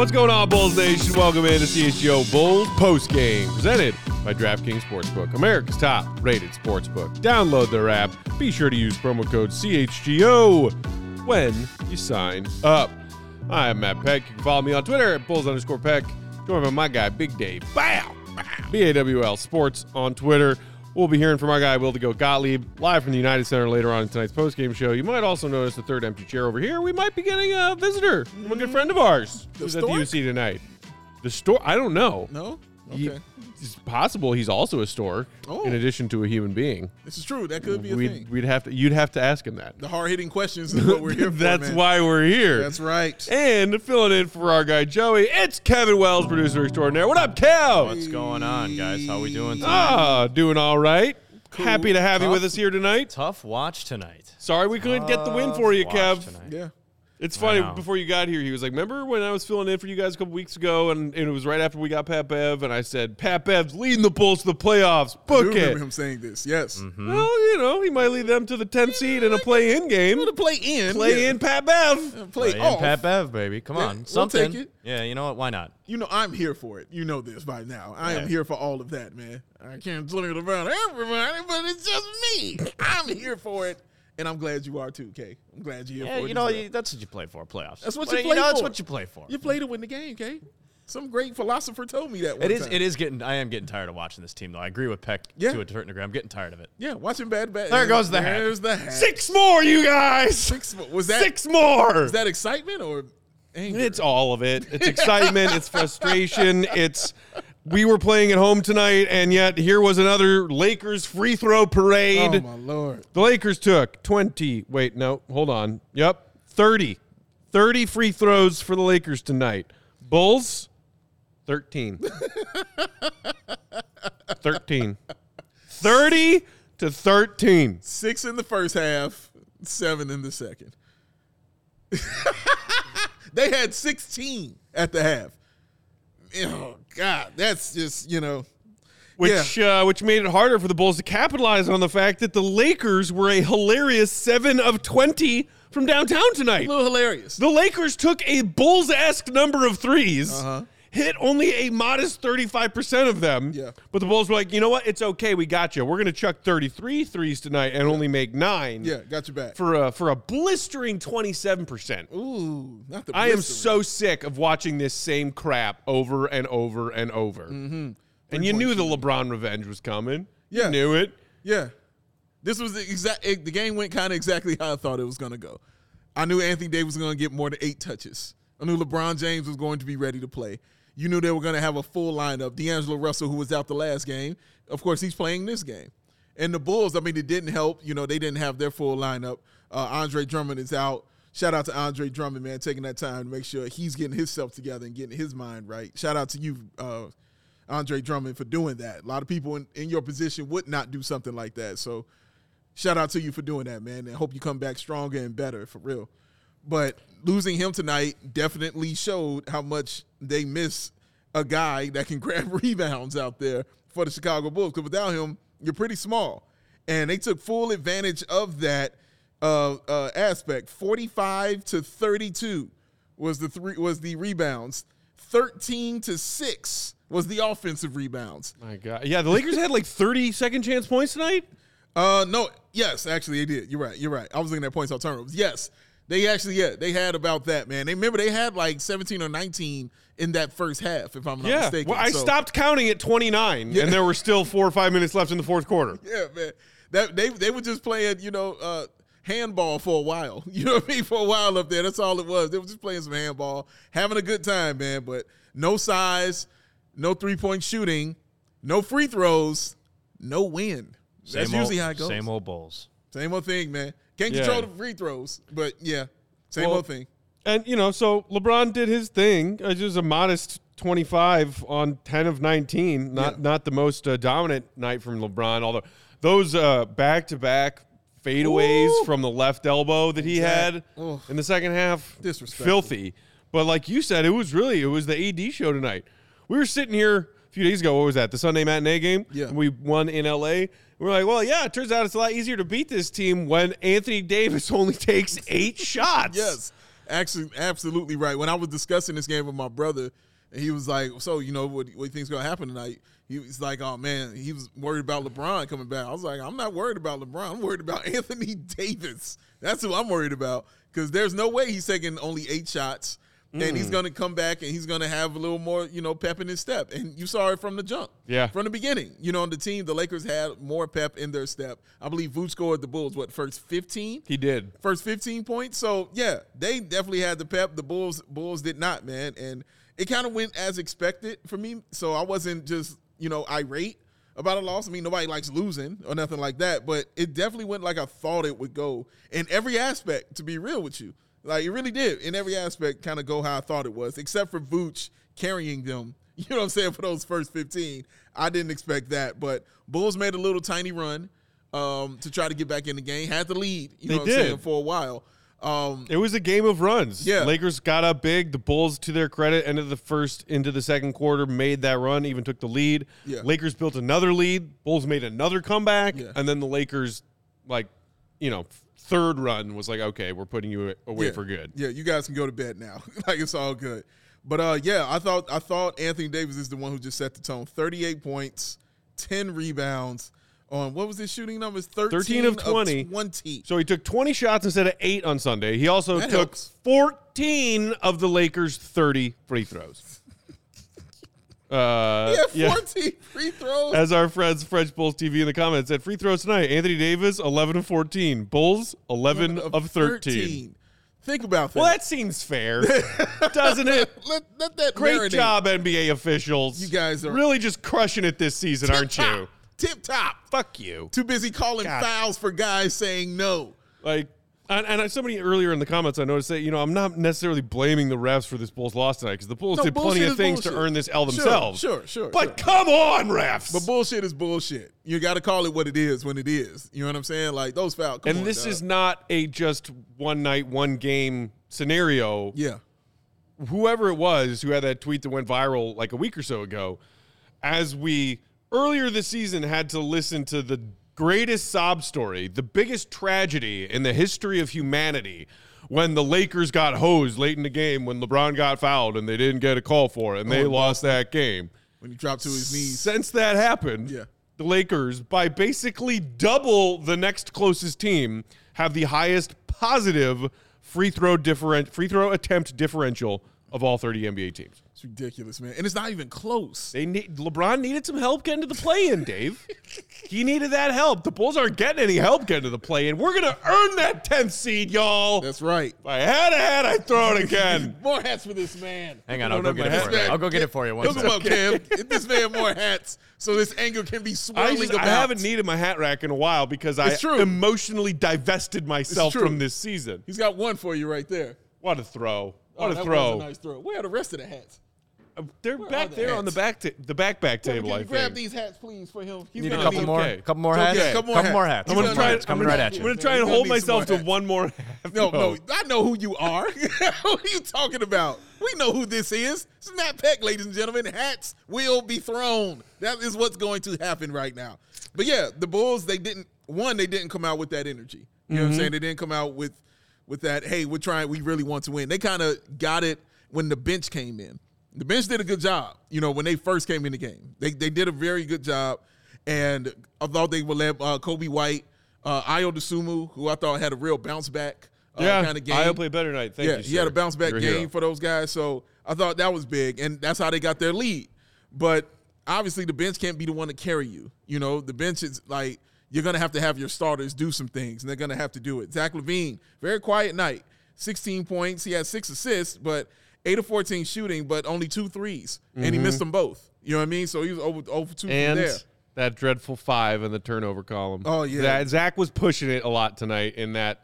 What's going on, Bulls Nation? Welcome in to CHGO Bulls post game, presented by DraftKings Sportsbook, America's top rated sportsbook. Download their app. Be sure to use promo code CHGO when you sign up. I am Matt Peck. You can follow me on Twitter at Bulls underscore Peck. Join by my guy, Big Dave. Bow! BAWL Sports on Twitter. We'll be hearing from our guy, Will to Go Gottlieb, live from the United Center later on in tonight's postgame show. You might also notice the third empty chair over here. We might be getting a visitor from a good friend of ours who's at the? UC tonight. The store? I don't know. No? Okay. It's possible he's also a store Oh. in addition to a human being. this is true. That could be a We'd, thing. we'd have to. You'd have to ask him that. The hard hitting questions is what we're here for. That's man. why we're here. That's right. And filling in for our guy Joey, it's Kevin Wells, producer extraordinaire. What up, Kev? What's going on, guys? How we doing tonight? Ah, doing all right. Cool. Happy to have you with us here tonight. Tough watch tonight. Sorry we couldn't get the win for you, Kev. tonight. Yeah. It's funny. know. Before you got here, he was like, "Remember when I was filling in for you guys a couple weeks ago, and, and it was right after we got Pat Bev, and I said Pat Bev's leading the Bulls to the playoffs. I do Book remember him saying this. Yes. Mm-hmm. Well, you know, he might lead them to the 10th seed in a play-in game. To play in. Play yeah. in Pat Bev. Play, Play in. Pat Bev, baby. Come Yeah, on, we'll something. take it. Yeah, you know what? Why not? You know, I'm here for it. You know this by now. I am here for all of that, man. I can't tell it about everybody, but it's just me. I'm here for it. And I'm glad you are too, Kay. I'm glad you're here Yeah, for it. you know well. you, that's what you play for. Playoffs. That's what Well, you play know, That's what you play for. You play to win the game, Kay. Some great philosopher told me that one It is. time. It is getting. I am getting tired of watching this team, though. I agree with Peck Yeah. to a certain degree. I'm getting tired of it. Yeah, watching Bad Bad. There goes the hat. There's the hat. Six more, you guys. Six. Was that Six more. Is that excitement or anger? It's all of it. It's excitement. it's frustration. It's we were playing at home tonight, and yet here was another Lakers free throw parade. Oh my lord! The Lakers took 20. Wait, no, hold on. Yep, 30. 30 free throws for the Lakers tonight. Bulls, 13. 13. 30 to 13. Six in the first half, seven in the second. they had sixteen at the half. Oh God, that's just you know. Which uh, which made it harder for the Bulls to capitalize on the fact that the Lakers were a hilarious 7 of 20 from downtown tonight. A little hilarious. The Lakers took a Bulls-esque number of 3s Uh-huh. Hit only a modest 35% of them. Yeah. But the Bulls were like, you know what? It's okay. We got you. We're going to chuck 33 threes tonight and only make nine. yeah, got you back. For a, for a blistering 27%. Ooh, not the. I am so sick of watching this same crap over and over and over. Mm-hmm. And you knew the LeBron revenge was coming. Yeah. You knew it. Yeah, this was the exact. it- The game went kind of exactly how I thought it was going to go. I knew Anthony Davis was going to get more than eight touches. I knew LeBron James was going to be ready to play. You knew they were going to have a full lineup. D'Angelo Russell, who was out the last game, of course, he's playing this game. And the Bulls, I mean, it didn't help. You know, they didn't have their full lineup. Uh, Andre Drummond is out. Shout out to Andre Drummond, man, taking that time to make sure he's getting himself together and getting his mind right. Shout out to you, uh, Andre Drummond, for doing that. A lot of people in, in your position would not do something like that. So shout out to you for doing that, man. And hope you come back stronger and better for real. But losing him tonight definitely showed how much they miss a guy that can grab rebounds out there for the Chicago Bulls. Because without him, you're pretty small. And they took full advantage of that uh, uh, aspect. 45 to 32 was the three was the rebounds. 13 to 6 was the offensive rebounds. My God. Yeah, the Lakers had like 30 second chance points tonight. Uh, no, yes, actually they did. You're right. You're right. I was looking at points on turnovers. Yes, they actually, yeah, they had about that, man. They remember they had like 17 or 19 in that first half, if I'm not yeah. mistaken. Well, I So, stopped counting at 29, and there were still four or five minutes left in the fourth quarter. Yeah, man. That they they were just playing, you know, uh, handball for a while. You know what I mean? For a while up there, that's all it was. They were just playing some handball, having a good time, man. But no size, no three point shooting, no free throws, no win. That's Same usually how it goes. Same old Bulls. Same old thing, man. Can't Yeah. control the free throws, but yeah, same Well, old thing. And, you know, so LeBron did his thing. It was a modest 25 on 10 of 19. Not Yeah. not the most uh, dominant night from LeBron, although those uh, back-to-back fadeaways Ooh. from the left elbow that he had Ugh. in the second half, filthy. But like you said, it was really, it was the AD show tonight. We were sitting here a few days ago. What was that? The Sunday matinee game? Yeah. We won in LA. We're like, well, yeah, it turns out it's a lot easier to beat this team when Anthony Davis only takes eight shots. Yes, actually, absolutely right. When I was discussing this game with my brother, and he was like, "So, you know, what, what you think's gonna happen tonight?" He was like, "Oh man," he was worried about LeBron coming back. I was like, "I'm not worried about LeBron. I'm worried about Anthony Davis. That's who I'm worried about because there's no way he's taking only eight shots." And Mm. he's going to come back and he's going to have a little more, you know, pep in his step. And you saw it from the jump. Yeah. From the beginning. You know, on the team, the Lakers had more pep in their step. I believe Vooch scored the Bulls, what, first 15? He did. first 15 points. So yeah, they definitely had the pep. The Bulls Bulls did not, man. And it kind of went as expected for me. So I wasn't just, you know, irate about a loss. I mean, nobody likes losing or nothing like that, but it definitely went like I thought it would go in every aspect, to be real with you. Like it really did in every aspect kind of go how I thought it was, except for Vooch carrying them. You know what I'm saying for those first 15. I didn't expect that, but Bulls made a little tiny run um, to try to get back in the game. Had the lead, you They know what I'm saying, did. for a while. Um, It was a game of runs. Yeah. Lakers got up big. The Bulls, to their credit, ended the first into the second quarter, made that run, even took the lead. Yeah. Lakers built another lead. Bulls made another comeback. Yeah. And then the Lakers, like, you know, third run was like, okay, we're putting you away yeah, for good. Yeah, you guys can go to bed now. like it's all good. But uh, yeah, I thought I thought Anthony Davis is the one who just set the tone. 38 points, 10 rebounds. On what was his shooting numbers? 13, 13 of 20. 20. So he took 20 shots instead of eight on Sunday. He also That took helps. 14 of the Lakers' 30 free throws. Uh, had 14 free throws. As our friends French Bulls TV in the comments said, free throws tonight. Anthony Davis, 11 of 14. Bulls, 11 of 13. Think about that. Well, that seems fair, doesn't it? let, let that Great marinate. job, NBA officials. You guys are- really just crushing it this season, Tip aren't top. you? Tip top. Fuck you. Too busy calling God. fouls for guys saying no. Like, and, and somebody earlier in the comments, I noticed that you know I'm not necessarily blaming the refs for this Bulls loss tonight because the Bulls No, did plenty bullshit of is things to bullshit. earn this L Sure, themselves. sure, sure, But come on, refs. But bullshit is bullshit. You got to call it what it is when it is. You know what I'm saying? Like those fouls. come and on, this dog. is not a just one night, one game scenario. yeah. whoever it was who had that tweet that went viral like a week or so ago, as we earlier this season had to listen to the greatest sob story, the biggest tragedy in the history of humanity. When the Lakers got hosed late in the game, when LeBron got fouled and they didn't get a call for it, and they oh, in lost that game. When he dropped to his knees. Since that happened, Yeah. the Lakers, by basically double the next closest team, have the highest positive free throw different free throw attempt differential of all 30 NBA teams. It's ridiculous, man. And it's not even close. They need LeBron needed some help getting to the play-in, Dave. he needed that help. The Bulls aren't getting any help getting to the play-in. We're gonna earn that 10th seed, y'all. That's right. if I had a hat, I'd throw it again. More hats for this man. Hang on, I I'll don't go get it for hat. you. I'll go get it for you. One Hook him second. up, Cam. Get this man more hats so this anger can be I, just, about. I haven't needed my hat rack in a while because I It's true. emotionally divested myself from this season. He's got one for you right there. What a throw! Oh, What a that throw! Was a nice throw. Where are the rest of the hats? They're Where are back the there on the back ta- the backpack Can table. you I grab think. these hats, please, for him? He's Need a gonna couple need- more. okay. Couple more Okay, hats. couple more couple more hats. hats. I'm He's gonna gonna try. need- coming I'm right gonna- at you. I'm gonna try and gonna hold need some myself more to hats. one more. half No, row. no, I know who you are. who are you talking about? We know who this is. It's Matt Peck, ladies and gentlemen. Hats will be thrown. That is what's going to happen right now. But yeah, the Bulls, they didn't one, they didn't come out with that energy. You know what I'm mm-hmm. saying? They didn't come out with with that, hey, we're trying, we really want to win. They kind of got it when the bench came in. The bench did a good job, you know, when they first came in the game. They they did a very good job. And I thought they would let uh, Coby White, uh, Ayo Dosunmu, who I thought had a real bounce back uh, yeah, kind of game. I'll play better tonight. Thank yeah, you. he had a bounce back You're game for those guys. So I thought that was big, and that's how they got their lead. But obviously, the bench can't be the one to carry you. You know, the bench is like you're gonna have to have your starters do some things, and they're gonna have to do it. Zach LaVine, very quiet night, 16 points. He had six assists, but eight of 14 shooting, but only two threes, and he missed them both. You know what I mean? So he was over over two and there. that dreadful five in the turnover column. Oh, yeah. that, Zach was pushing it a lot tonight in that,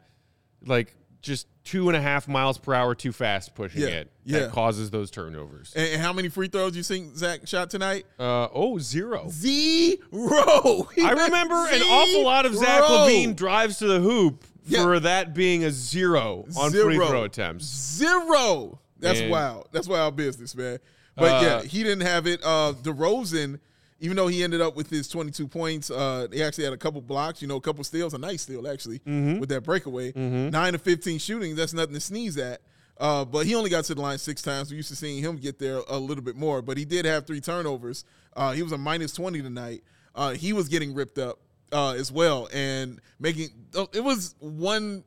like just two and a half miles per hour too fast pushing Yeah, it. yeah. that causes those turnovers. And, and how many free throws you think Zach shot tonight? Uh, oh, zero. Zero. I remember an awful lot of Zach. LaVine drives to the hoop Yeah. for that being a zero on free throw attempts. Zero. That's Man. wild. That's wild business, man. But yeah, Uh, he didn't have it. Uh DeRozan, even though he ended up with his 22 points, uh, he actually had a couple blocks, you know, a couple steals, a nice steal actually, Mm-hmm. with that breakaway. Nine to 15 shooting, that's nothing to sneeze at. Uh, but he only got to the line six times. We used to seeing him get there a little bit more, but he did have three turnovers. Uh, he was a minus 20 tonight. Uh, he was getting ripped up uh, as well and making oh, it was one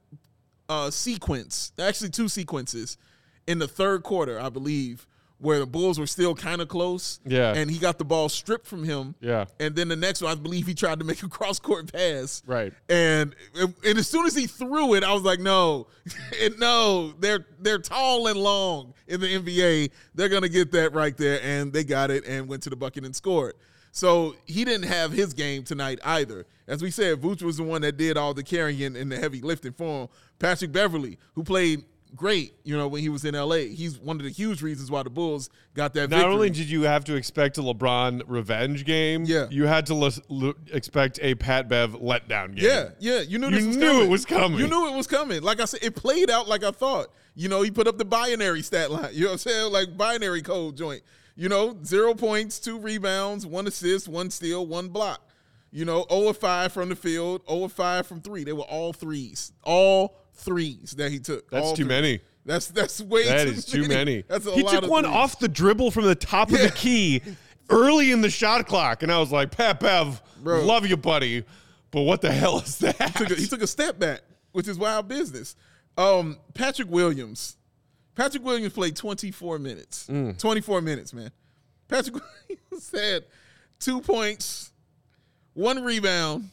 uh, sequence, actually two sequences in the third quarter, I believe, where the Bulls were still kind of close. Yeah. And he got the ball stripped from him. Yeah. And then the next one, I believe he tried to make a cross court pass. Right. And and as soon as he threw it, I was like, no, no, they're they're tall and long in the NBA. They're gonna get that right there, and they got it and went to the bucket and scored. So he didn't have his game tonight either. As we said, Vooch was the one that did all the carrying and the heavy lifting for him. Patrick Beverley, who played great, you know, when he was in LA. He's one of the huge reasons why the Bulls got that Not victory. only did you have to expect a LeBron revenge game, Yeah. you had to lis- l- expect a Pat Bev letdown game. Yeah, yeah. You knew You was knew coming. it was coming. You knew it was coming. Like I said, it played out like I thought. You know, he put up the binary stat line. You know what I'm saying? Like binary code joint. You know, zero points, two rebounds, one assist, one steal, one block. You know, 0 of 5 from the field, 0 of 5 from three. They were all threes. All threes that he took. That's too threes. many. That's that's way That too is too many. That's a he lot took of one threes. off the dribble from the top of the key early in the shot clock, and I was like, Pat Bev, Bro. love you, buddy, but what the hell is that? took a, he took a step back, which is wild business. Um, Patrick Williams. Patrick Williams played 24 minutes. Mm. 24 minutes, man. Patrick Williams had two points, one rebound,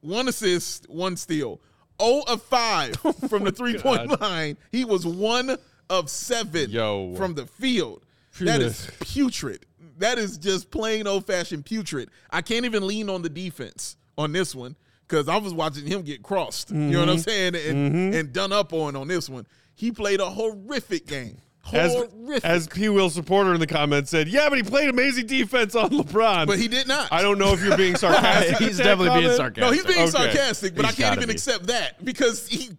one assist, one steal. 0 of 5 from the three point line. He was one of seven Yo. from the field. That is putrid. That is just plain old fashioned putrid. I can't even lean on the defense on this one because I was watching him get crossed. You know what I'm saying? And, and done up on on this one. He played a horrific game. As, Horrific. as P. Will supporter in the comments said, yeah, but he played amazing defense on LeBron. but he did not. I don't know if you're being sarcastic. He's definitely being sarcastic. no, he's being Okay. sarcastic, but He's I can't even be. accept that because he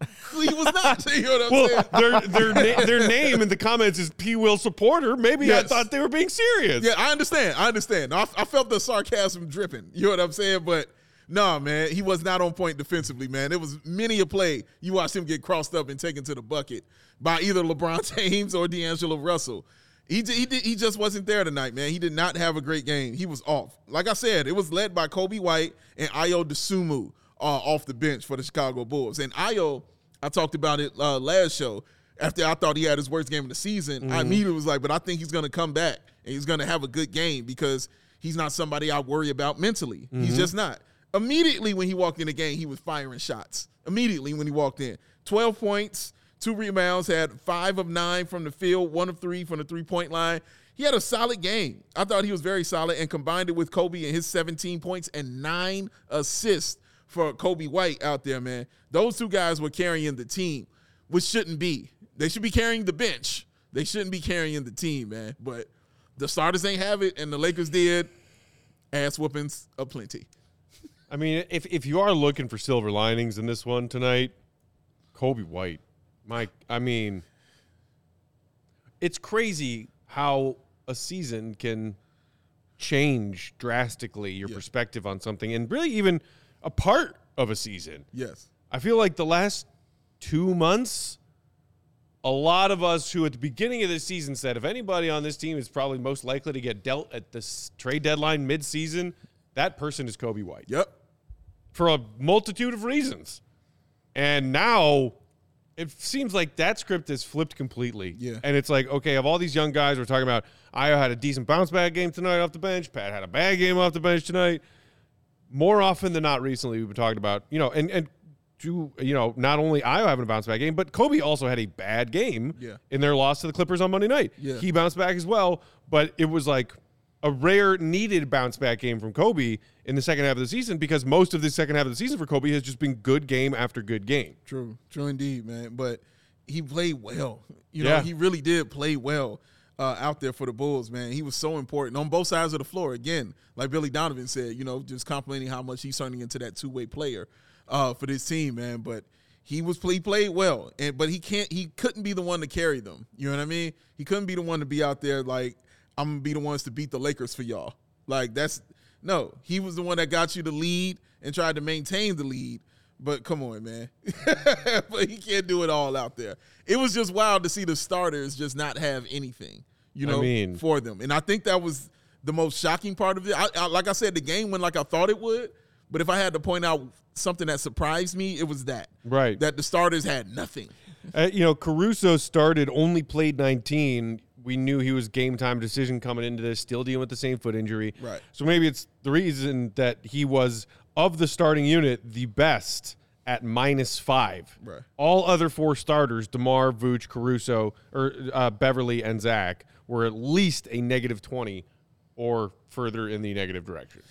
he was not. You know what I'm saying? Well, their their na- their name in the comments is P. Will supporter. Maybe I thought they were being serious. Yeah, I understand. I understand. I, I felt the sarcasm dripping. You know what I'm saying? But no, man, he was not on point defensively, man. It was many a play you watched him get crossed up and taken to the bucket by either LeBron James or D'Angelo Russell. He he did, he just wasn't there tonight, man. He did not have a great game. He was off. Like I said, it was led by Coby White and Ayo Dosunmu uh, off the bench for the Chicago Bulls. And Ayo, I talked about it uh, last show. After I thought he had his worst game of the season, I immediately was like, but I think he's going to come back and he's going to have a good game because he's not somebody I worry about mentally. He's just not. Immediately when he walked in the game, he was firing shots. Immediately when he walked in, 12 points, two rebounds, had five of nine from the field, one of three from the three point line. He had a solid game. I thought he was very solid and combined it with Coby and his 17 points and nine assists for Coby White out there, man. Those two guys were carrying the team, which shouldn't be. They should be carrying the bench. They shouldn't be carrying the team, man. But the starters ain't have it, and the Lakers did. Ass whoopings aplenty. I mean, if if you are looking for silver linings in this one tonight, Coby White, Mike. I mean, it's crazy how a season can change drastically your perspective on something, and really even a part of a season. Yes. I feel like the last two months, a lot of us who at the beginning of the season said if anybody on this team is probably most likely to get dealt at this trade deadline mid-season, that person is Coby White Yep. for a multitude of reasons. And now it seems like that script is flipped completely. Yeah. And it's like, okay, of all these young guys, we're talking about Ayo had a decent bounce back game tonight off the bench. Pat had a bad game off the bench tonight. More often than not recently, we've been talking about, you know, and and do you know, not only Ayo having a bounce back game, but Coby also had a bad game Yeah. in their loss to the Clippers on Monday night. Yeah. He bounced back as well, but it was like a rare needed bounce back game from Coby in the second half of the season because most of the second half of the season for Coby has just been good game after good game. True, true indeed, man. But he played well. You know, Yeah. he really did play well uh, out there for the Bulls, man. He was so important on both sides of the floor. Again, like Billy Donovan said, you know, just complimenting how much he's turning into that two way player uh, for this team, man. But he was he played well, and but he can't he couldn't be the one to carry them. You know what I mean? He couldn't be the one to be out there like I'm gonna be the ones to beat the Lakers for y'all. Like that's no, he was the one that got you the lead and tried to maintain the lead. But come on, man. but he can't do it all out there. It was just wild to see the starters just not have anything, you I know, mean- for them. And I think that was the most shocking part of it. I, I, like I said, the game went like I thought it would. But if I had to point out something that surprised me, it was that. Right. That the starters had nothing. Uh, you know, Caruso started, only played 19. We knew he was game time decision coming into this, still dealing with the same foot injury. Right. So maybe it's the reason that he was, of the starting unit, the best at minus five. Right. All other four starters, DeMar, Vooch, Caruso, or uh, Beverley, and Zach, were at least a negative 20 or further in the negative direction.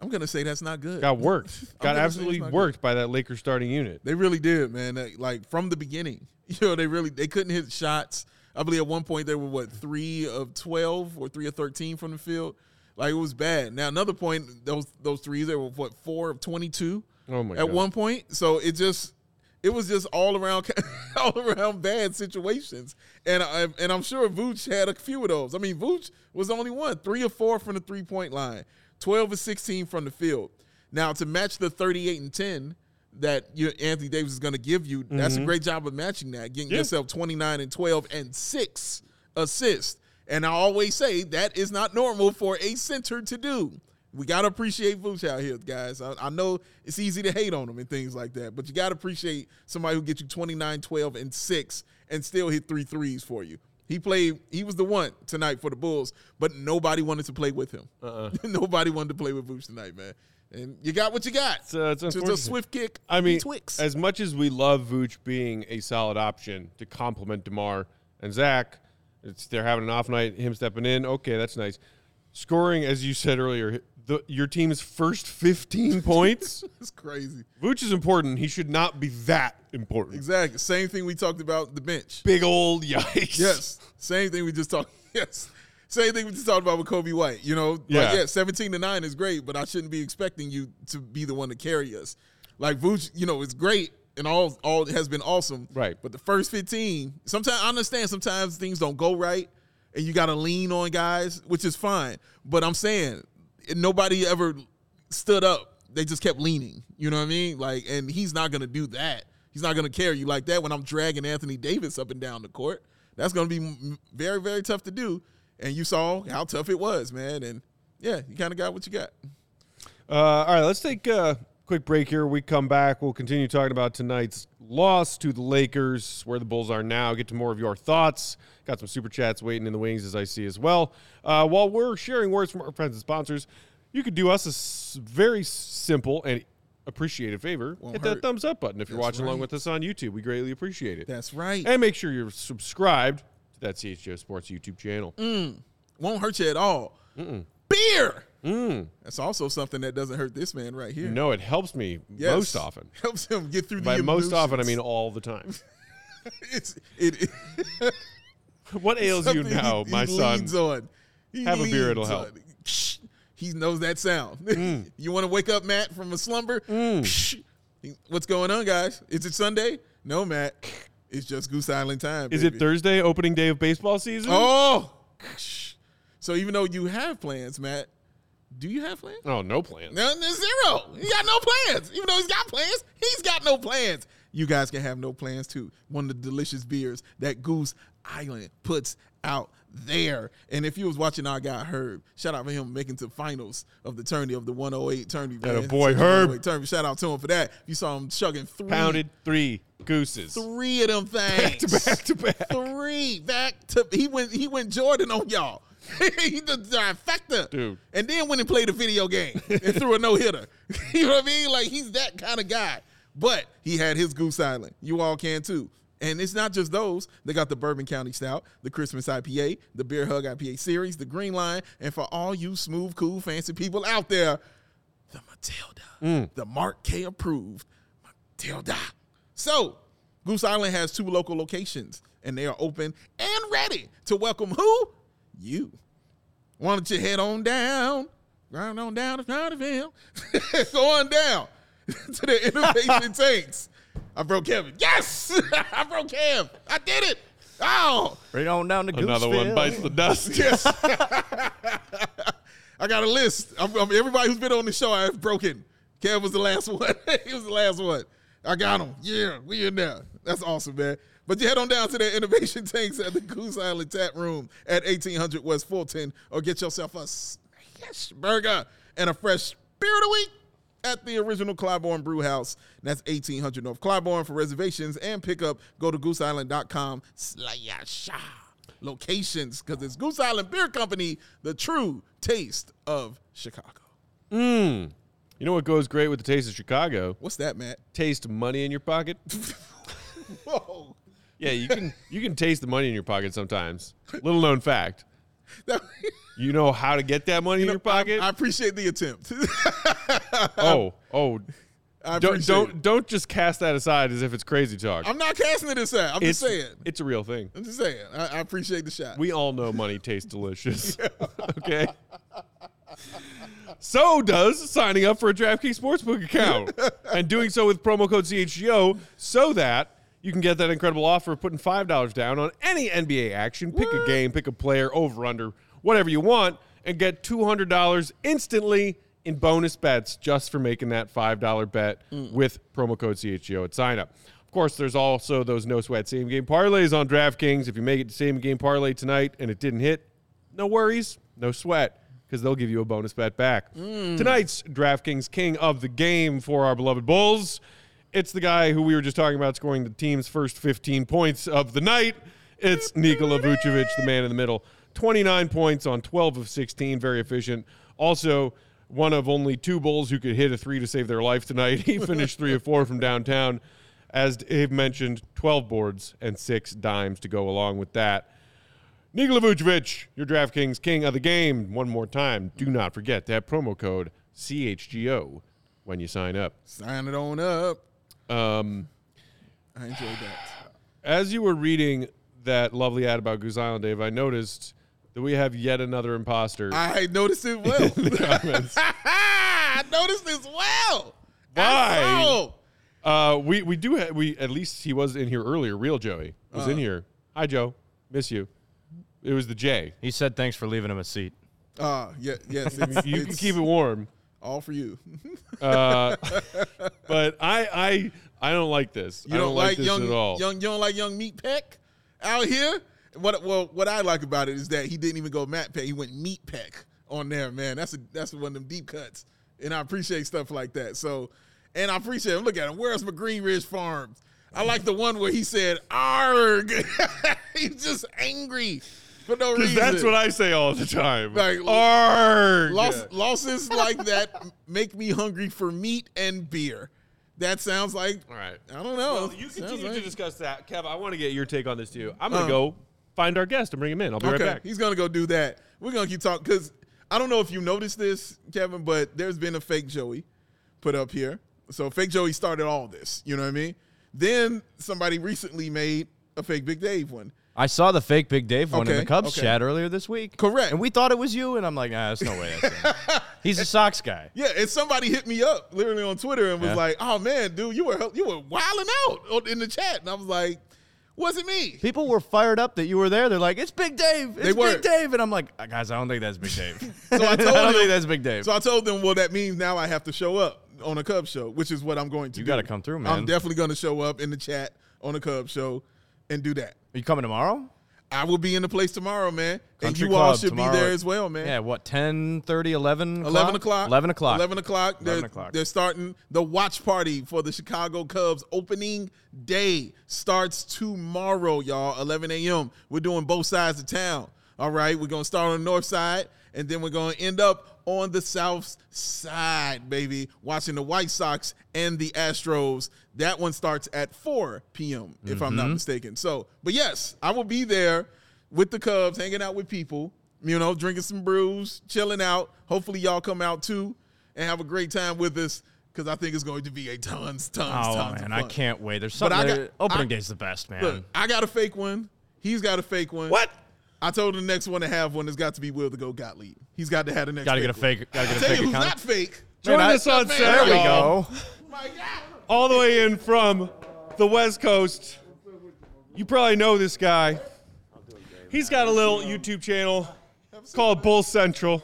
I'm gonna say that's not good. Got worked. Got absolutely not good. worked by that Lakers starting unit. They really did, man. They- Like from the beginning, you know, they really they couldn't hit shots. I believe at one point they were what three of twelve or three of thirteen from the field. Like it was bad. Now another point, those those threes they were what four of twenty two Oh my at God. one point. So it just it was just all around all around bad situations. And I, and I'm sure Vooch had a few of those. I mean, Vooch was only one, three or four from the three point line, twelve or sixteen from the field. Now to match the 38 and 10 that you, Anthony Davis is going to give you, that's a great job of matching that, getting Mm-hmm. Yeah. yourself 29 and 12 and six assists. And I always say that is not normal for a center to do. We got to appreciate Vooch out here, guys. I, I know it's easy to hate on him and things like that, but you got to appreciate somebody who gets you 29, 12, and 6 and still hit three threes for you. He played, he was the one tonight for the Bulls, but nobody wanted to play with him. Uh-uh. nobody wanted to play with Vooch tonight, man. And you got what you got. It's, uh, it's Just a swift kick. I mean, Twix. as much as we love Vooch being a solid option to complement DeMar and Zach, it's they're having an off night, him stepping in. Okay, that's nice. Scoring, as you said earlier, the, your team's first 15 points. it's crazy. Vooch is important. He should not be that important. Exactly. Same thing we talked about the bench. Big old yikes. Yes. Same thing we just talked. Yes. Same thing we just talked about with Coby White. You know, Yeah. like, yeah, 17 to 9 is great, but I shouldn't be expecting you to be the one to carry us. Like Vooch, you know, it's great and all all has been awesome. Right. But the first 15, sometimes I understand sometimes things don't go right and you gotta lean on guys, which is fine. But I'm saying nobody ever stood up. They just kept leaning. You know what I mean? Like, and he's not gonna do that. He's not gonna carry you like that when I'm dragging Anthony Davis up and down the court. That's gonna be very, very tough to do. And you saw how tough it was, man. And yeah, you kind of got what you got. Uh, all right, let's take a quick break here. We come back. We'll continue talking about tonight's loss to the Lakers, where the Bulls are now. Get to more of your thoughts. Got some super chats waiting in the wings as I see as well. Uh, while we're sharing words from our friends and sponsors, you could do us a very simple and appreciated favor. Won't Hit that thumbs up button if you're watching along with us on YouTube. We greatly appreciate it. That's right. and make sure you're subscribed that CHGO Sports YouTube channel. Mm. Won't hurt you at all. Beer. Mm. That's also something that doesn't hurt this man right here. No, it helps me Yes. most often. helps him get through By the By most often, I mean all the time. it's it. What ails you he- now, he my son? leans on. He Have a beer, it'll help. He knows that sound. Mm. you want to wake up Matt from a slumber? Mm. What's going on, guys? Is it Sunday? No, Matt. It's just Goose Island time. Is baby. it Thursday, opening day of baseball season? Oh, so even though you have plans, Matt, do you have plans? Oh, no plans. No, no, zero. He got no plans. Even though he's got plans, he's got no plans. You guys can have no plans too. One of the delicious beers that Goose Island puts out there. And if you was watching our guy Herb, shout out for him making to finals of the tourney of the 108 tourney. Man. boy, Herb. Oh tourney. Shout out to him for that. You saw him chugging three, Pounded three gooses. three of them things. Back to back to back. Three back to he went he went Jordan on y'all. he the trifecta. Dude. And then went and played a video game and threw a no hitter. you know what I mean? Like he's that kind of guy. But he had his Goose Island. You all can too. And it's not just those. They got the Bourbon County Stout, the Christmas IPA, the Beer Hug IPA series, the Green Line, and for all you smooth, cool, fancy people out there, the Matilda, mm. the Mark K approved Matilda. So, Goose Island has two local locations, and they are open and ready to welcome who? You. Why don't you head on down, grind on down to Powderville, go on down to the Innovation Tanks. I broke Kevin. Yes, I broke Kev. I did it. Oh, Right on down to Another one Gooseville. bites the dust. yes. I got a list. I'm, I'm- everybody who's been on the show, I've broken. Kev was the last one. he was the last one. I got him. Yeah, we in there. That's awesome, man. But you head on down to their innovation tanks at the Goose Island Tap Room at 1800 West Fulton, or get yourself a smash burger and a fresh beer of the week at the original Clybourn Brew House. That's 1800 North Clybourn. For reservations and pickup, go to gooseisland.com slash locations because it's Goose Island Beer Company, the true taste of Chicago. Mmm. You know what goes great with the taste of Chicago? What's that, Matt? Taste money in your pocket. Whoa. Yeah, you can you can taste the money in your pocket sometimes. Little known fact. You know how to get that money in your pocket? I appreciate the attempt. oh, oh. I Don't don't it. don't just cast that aside as if it's crazy talk. I'm not casting it aside. I'm it's, just saying. It's a real thing. I'm just saying. I, I appreciate the shot. We all know money tastes delicious. okay. So does signing up for a DraftKings Sportsbook account and doing so with promo code CHGO so that you can get that incredible offer of putting $5 down on any NBA action. Pick a game, pick a player, over, under, whatever you want, and get $200 instantly in bonus bets just for making that $5 bet hmm. with promo code CHGO at sign up. Of course, there's also those no sweat same game parlays on DraftKings. If you make it to same game parlay tonight and it didn't hit, no worries, no sweat, because they'll give you a bonus bet back. Hmm. Tonight's DraftKings king of the game for our beloved Bulls. It's the guy who we were just talking about scoring the team's first 15 points of the night. It's Nikola Vucevic, the man in the middle. 29 points on 12 of 16, very efficient. Also, one of only two Bulls who could hit a three to save their life tonight. He finished three of four from downtown. As Dave mentioned, 12 boards and six dimes to go along with that. Nikola Vucevic, your DraftKings king of the game. One more time, do not forget that promo code CHGO when you sign up. Sign it on up. Um, I enjoyed that. as you were reading that lovely ad about Goose Island, Dave, I noticed that we have yet another imposter. I noticed it well. comments. I noticed this well. Why? Uh, we we do ha- we at least he was in here earlier. Real Joey was in here. Hi Joe, miss you. It was the J. He said thanks for leaving him a seat. Uh, yeah, yes. It's, You can keep it warm. All for you. Uh, but I I I don't like this. You I don't, like, this young, at all. young, you don't like young Meat Peck out here. What well, what I like about it is that he didn't even go Matt Peck. He went Meat Peck on there, man. That's a that's one of them deep cuts, and I appreciate stuff like that. So, and I appreciate him. Look at him. Where's my Green Ridge Farms? I like the one where he said "arg." He's just angry for no Because reason. that's what I say all the time. Like, Arg! Loss, losses like that make me hungry for meat and beer. That sounds like All right. I don't know. Well, you Sounds continue to like- discuss that, Kev. I want to get your take on this too. I'm gonna Uh. go find our guest and bring him in. I'll be okay, right back. he's gonna go do that. We're gonna keep talking because I don't know if you noticed this, Kevin, but there's been a fake Joey put up here. So fake Joey started all this. You know what I mean? Then somebody recently made a fake Big Dave one. I saw the fake Big Dave one in Okay, the Cubs okay. chat earlier this week. Correct. And we thought it was you, and I'm like, nah, there's no way that's him. He's a Sox guy. Yeah, and somebody hit me up literally on Twitter and was Yeah. like, "Oh man, dude, you were you were wilding out on- in the chat," and I was like, "Wasn't me." People were fired up that you were there. They're like, it's Big Dave. It's They were. Big Dave. And I'm like, "Uh, guys, I don't think that's Big Dave. So I told don't him- think that's Big Dave. So I told them, well, that means now I have to show up on a Cubs show, which is what I'm going to You do. gotta come through, man. I'm definitely going to show up in the chat on a Cubs show and do that. Are you coming tomorrow? I will be in the place tomorrow, man. Country and you all Club should tomorrow. be there as well, man. Yeah, what, 10, 30, 11 11 o'clock. 11 o'clock. 11 o'clock. 11 They're, o'clock. they're starting the watch party for the Chicago Cubs opening day starts tomorrow, y'all, 11 a.m. We're doing both sides of town. All right. We're going to start on the north side and then we're going to end up on the south side, baby, watching the White Sox and the Astros. That one starts at 4 p.m., if I'm not mm-hmm. mistaken. So, but yes, I will be there with the Cubs, hanging out with people, you know, drinking some brews, chilling out. Hopefully, y'all come out too and have a great time with us because I think it's going to be a tons, tons, Oh, tons man, of I can't wait. There's But something I got- Opening I- day's the best, man. Look, I got a fake one. He's got a fake one. What? I told him the next one to have one has got to be Will to go Gottlieb. He's got to have the next. Gotta get a one. fake- gotta get a Tell you fake who's not fake. Join us on Saturday. there we y'all. go. My God. All the way in from the West Coast. You probably know this guy. He's got a little YouTube channel called Bulls Central.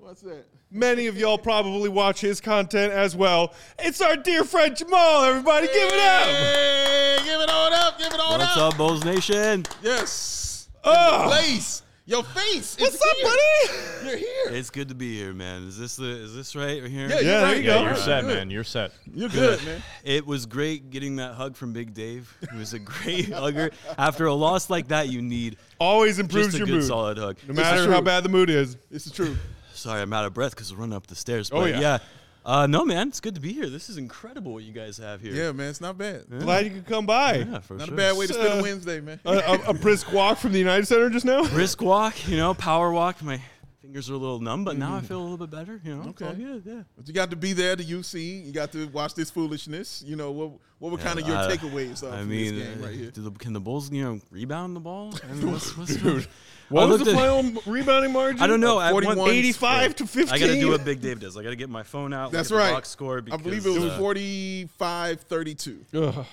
What's that? Many of y'all probably watch his content as well. It's our dear friend Jamaal. Everybody, give it up. Hey, give it on up. Give it on What's up. up, Bulls Nation? Yes. Ah. Oh. Lace. Your face. What's is up, here. buddy? You're here. It's good to be here, man. Is this the is this right right here? Yeah, Yeah, you're there right. you You're go. You're right. set, Good. man. You're set. You're good, man. It was great getting that hug from Big Dave. It was a great hugger. After a loss like that, you need Always improves just a your good mood. solid hug. No matter how bad the mood is. This is true. Sorry, I'm out of breath because we're running up the stairs. Oh, but Oh, yeah. yeah. Uh, no, man, it's good to be here. This is incredible what you guys have here. Yeah, man. It's not bad. Glad you could come by. Yeah, for Not sure. a bad way to spend Uh, a Wednesday, man. A, a, a brisk walk from the United Center just now. Brisk walk, you know, power walk. My fingers are a little numb, but now I feel a little bit better. You know, Okay. good. Yeah. But you got to be there to UC. You got to watch this foolishness. You know what? What were kind of your Uh, takeaways uh, I from mean, this game uh, right here? do the, can the Bulls, you know, rebound the ball? I mean, what's, what's Dude, I What was looked the final rebounding margin? I don't know. Uh, at 41 85 to 15. I got to do what Big Dave does. I got to get my phone out. That's look at the right. Box score. I believe it was uh, 45 32. Ugh.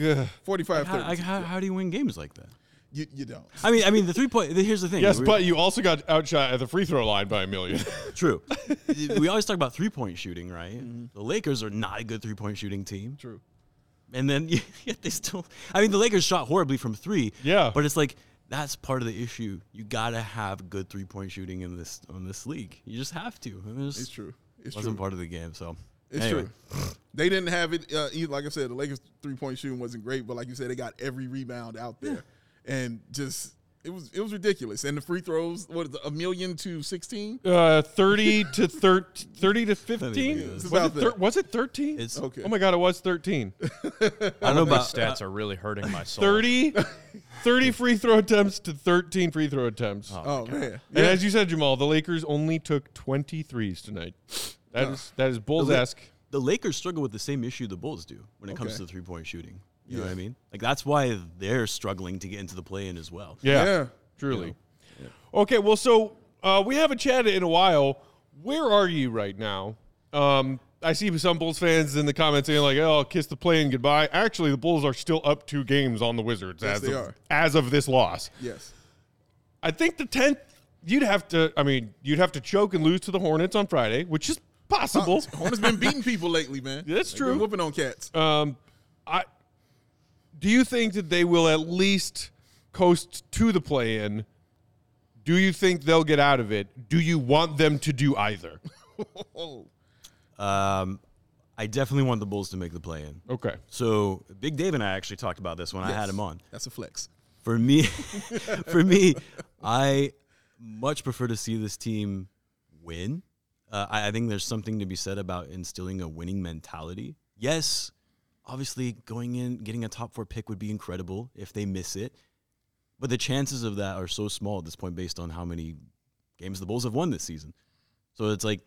Ugh. 45 how, 32. how, how do you win games like that? You, you don't. I mean, I mean, the three point. Here's the thing. Yes, We- but you also got outshot at the free throw line by a million. true. we always talk about three point shooting, right? The Lakers are not a good three point shooting team. True. And then yet they still. I mean, the Lakers shot horribly from three. Yeah. But it's like that's part of the issue. You gotta have good three point shooting in this on this league. You just have to. I mean, It's true. It's wasn't true. part of the game. So It's anyway. true. They didn't have it. Uh, like I said, the Lakers three point shooting wasn't great, but like you said, they got every rebound out there, and just it was it was ridiculous. And the free throws, what is it, a million to sixteen? Uh, 30 to 13, 30 to 15? Was, it thir- was it 13? It's Okay. Oh my God, it was 13. I don't know about These stats are really hurting my soul. 30, 30 free throw attempts to 13 free throw attempts. Oh, man, And as you said, Jamaal, the Lakers only took 23s tonight. That is that is Bulls esque. the Lakers struggle with the same issue the Bulls do when it comes Okay. to three point shooting. You know what I mean? Like that's why they're struggling to get into the play in as well. Yeah, Yeah. truly. Okay, well, so uh, we haven't chatted in a while. Where are you right now? Um, I see some Bulls fans in the comments saying like, "Oh, kiss the play and goodbye." Actually, the Bulls are still up two games on the Wizards Yes, as they of, are. as of this loss. yes, I think the tenth, you'd have to. I mean, you'd have to choke and lose to the Hornets on Friday, which is possible. Hornets been beating people lately, man. That's They've true. Been whooping on cats. Um, I do you think that they will at least coast to the play-in? Do you think they'll get out of it? Do you want them to do either? Um, I definitely want the Bulls to make the play in. Okay. So Big Dave and I actually talked about this when I had him on. That's a flex. For me, for me, I much prefer to see this team win. Uh, I, I think there's something to be said about instilling a winning mentality. Yes, obviously going in, getting a top four pick would be incredible if they miss it, but the chances of that are so small at this point based on how many games the Bulls have won this season. So it's like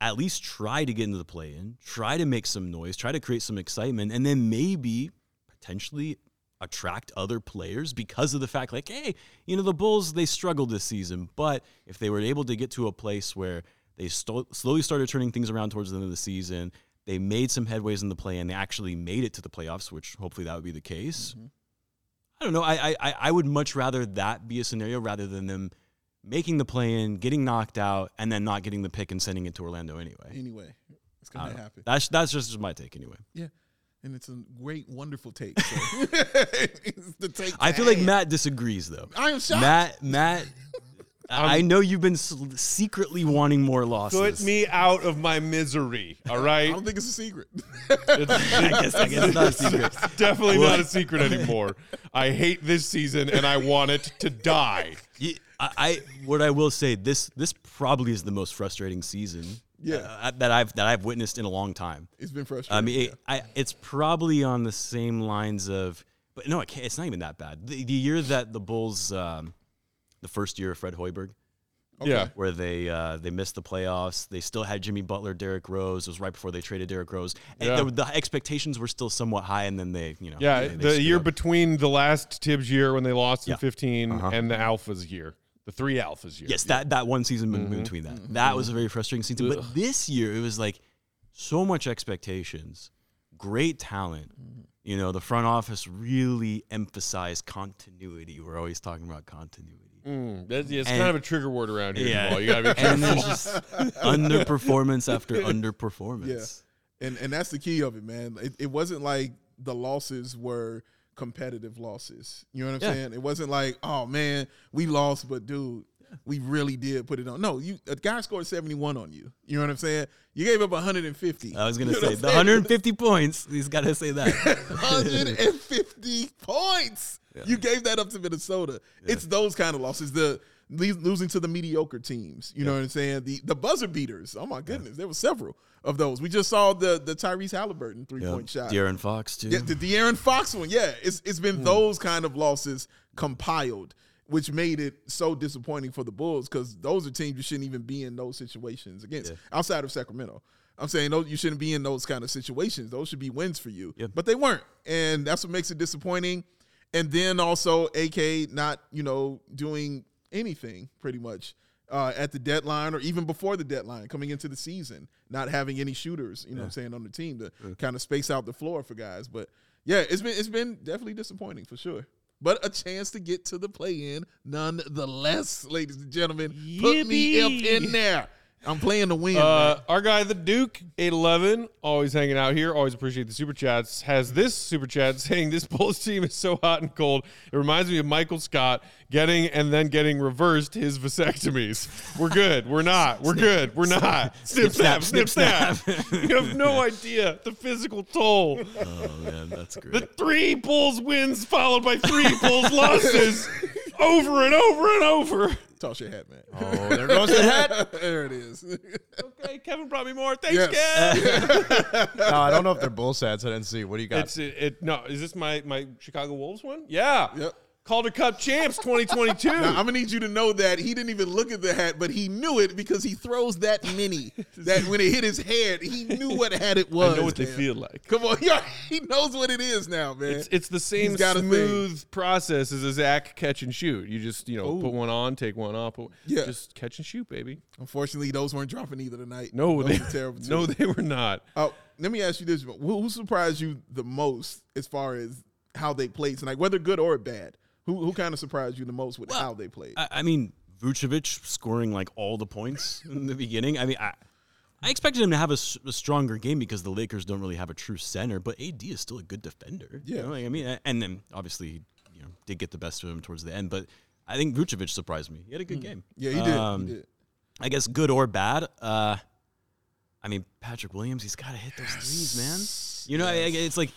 at least try to get into the play in, try to make some noise, try to create some excitement, and then maybe potentially attract other players because of the fact like hey you know the bulls they struggled this season but if they were able to get to a place where they sto- slowly started turning things around towards the end of the season they made some headways in the play and they actually made it to the playoffs which hopefully that would be the case mm-hmm. i don't know I, I- I would much rather that be a scenario rather than them making the play in getting knocked out and then not getting the pick and sending it to orlando anyway Anyway, it's gonna happen. that's that's just my take anyway Yeah, and it's a great, wonderful take. So. take. i feel like matt disagrees though I am shocked. Matt, Matt, I know you've been s- secretly wanting more losses. Put me out of my misery. all right? I don't think it's a secret. It's, I guess, I guess it's not a secret. definitely not a secret anymore. I hate this season and I want it to die. Ye- I, I what I will say this this probably is the most frustrating season. Yeah. uh, that I've that I've witnessed in a long time. It's been frustrating. I mean, it, I, it's probably on the same lines of, but no, it can't, it's not even that bad. The, the year that the Bulls, um, the first year of Fred Hoiberg, Yeah. where they uh, they missed the playoffs. They still had Jimmy Butler, Derrick Rose. It was right before they traded Derrick Rose. And Yeah. the, the expectations were still somewhat high, and then they, you know, Yeah, they- they the year up. between the last Thibs year when they lost in 15 Uh-huh. and the Alphas year, the three Alphas year. Yes, that that one season Mm-hmm. between that. That was a very frustrating season. But this year it was like so much expectations, great talent. Mm-hmm. You know, the front office really emphasized continuity. We're always talking about continuity. Mm, that's, yeah, it's And- kind of a trigger word around here. Yeah. You gotta be and then just underperformance after underperformance. Yeah. and and that's the key of it, man. It, it wasn't like the losses were competitive losses. You know what I'm Yeah. saying? It wasn't like, oh man, we lost, but dude, we really did put it on. No, you a guy scored 71 on you. You know what I'm saying? You gave up 150. I was gonna You know say the 150 points. He's got to say that. 150 points. You gave that up to Minnesota. It's those kind of losses. The losing to the mediocre teams. You know what I'm saying? The the buzzer beaters. Oh my goodness, there were several of those. We just saw the the Tyrese Halliburton three point shot. De'Aaron Fox too. Yeah, the De'Aaron Fox one. Yeah, it's it's been hmm. those kind of losses compiled, which made it so disappointing for the Bulls because those are teams you shouldn't even be in those situations against Yeah. outside of Sacramento. I'm saying those you shouldn't be in those kind of situations. Those should be wins for you, Yep. but they weren't, and that's what makes it disappointing. And then also AK not you know doing anything pretty much. Uh, at the deadline or even before the deadline coming into the season, not having any shooters, you know what I'm saying, on the team to kind of space out the floor for guys. But yeah, it's been it's been definitely disappointing for sure. But a chance to get to the play in nonetheless, ladies and gentlemen. Put me up in there. I'm playing to win. Uh, our guy, the Duke, 811, always hanging out here. Always appreciate the super chats. Has this super chat saying this Bulls team is so hot and cold. It reminds me of Michael Scott getting and then getting reversed his vasectomies. We're good. We're not. We're good. We're not. Snip, snap, snip, snap. you have no idea the physical toll. Oh man, that's great. The three Bulls wins followed by three Bulls losses over and over and over. Toss your hat, man. Oh, there goes the hat. there it is. Okay, Kevin brought me more. Thanks, Yes. Kev. no, I don't know if they're bull sats. I didn't see. What do you got? It's it, it. No, is this my my Chicago Wolves one? Yeah. Yep. Calder Cup champs 2022. Now, I'm gonna need you to know that he didn't even look at the hat, but he knew it because he throws that mini. that when it hit his head, he knew what hat it was. I know what they feel like. Come on, he knows what it is now, man. It's it's the same got a smooth process as a Zach catch and shoot. You just you know Ooh. put one on, take one off. Yeah. Just catch and shoot, baby. Unfortunately, those weren't dropping either tonight. No, those they were terrible. Too. no, they were not. Oh, let me ask you this: Who, who surprised you the most as far as how they played tonight, whether good or bad? Who who kind of surprised you the most with how they played? I, I mean, Vucevic scoring like all the points in the beginning. I mean, I, I expected him to have a stronger game because the Lakers don't really have a true center, but AD is still a good defender. you Yeah. know, like, I mean, and then obviously he you know did get the best of him towards the end, but I think Vucevic surprised me. He had a good game. yeah, he did. Um, he did. I guess good or bad. Uh, I mean, Patrick Williams, he's got to hit those threes, man. You know, I- I- it's like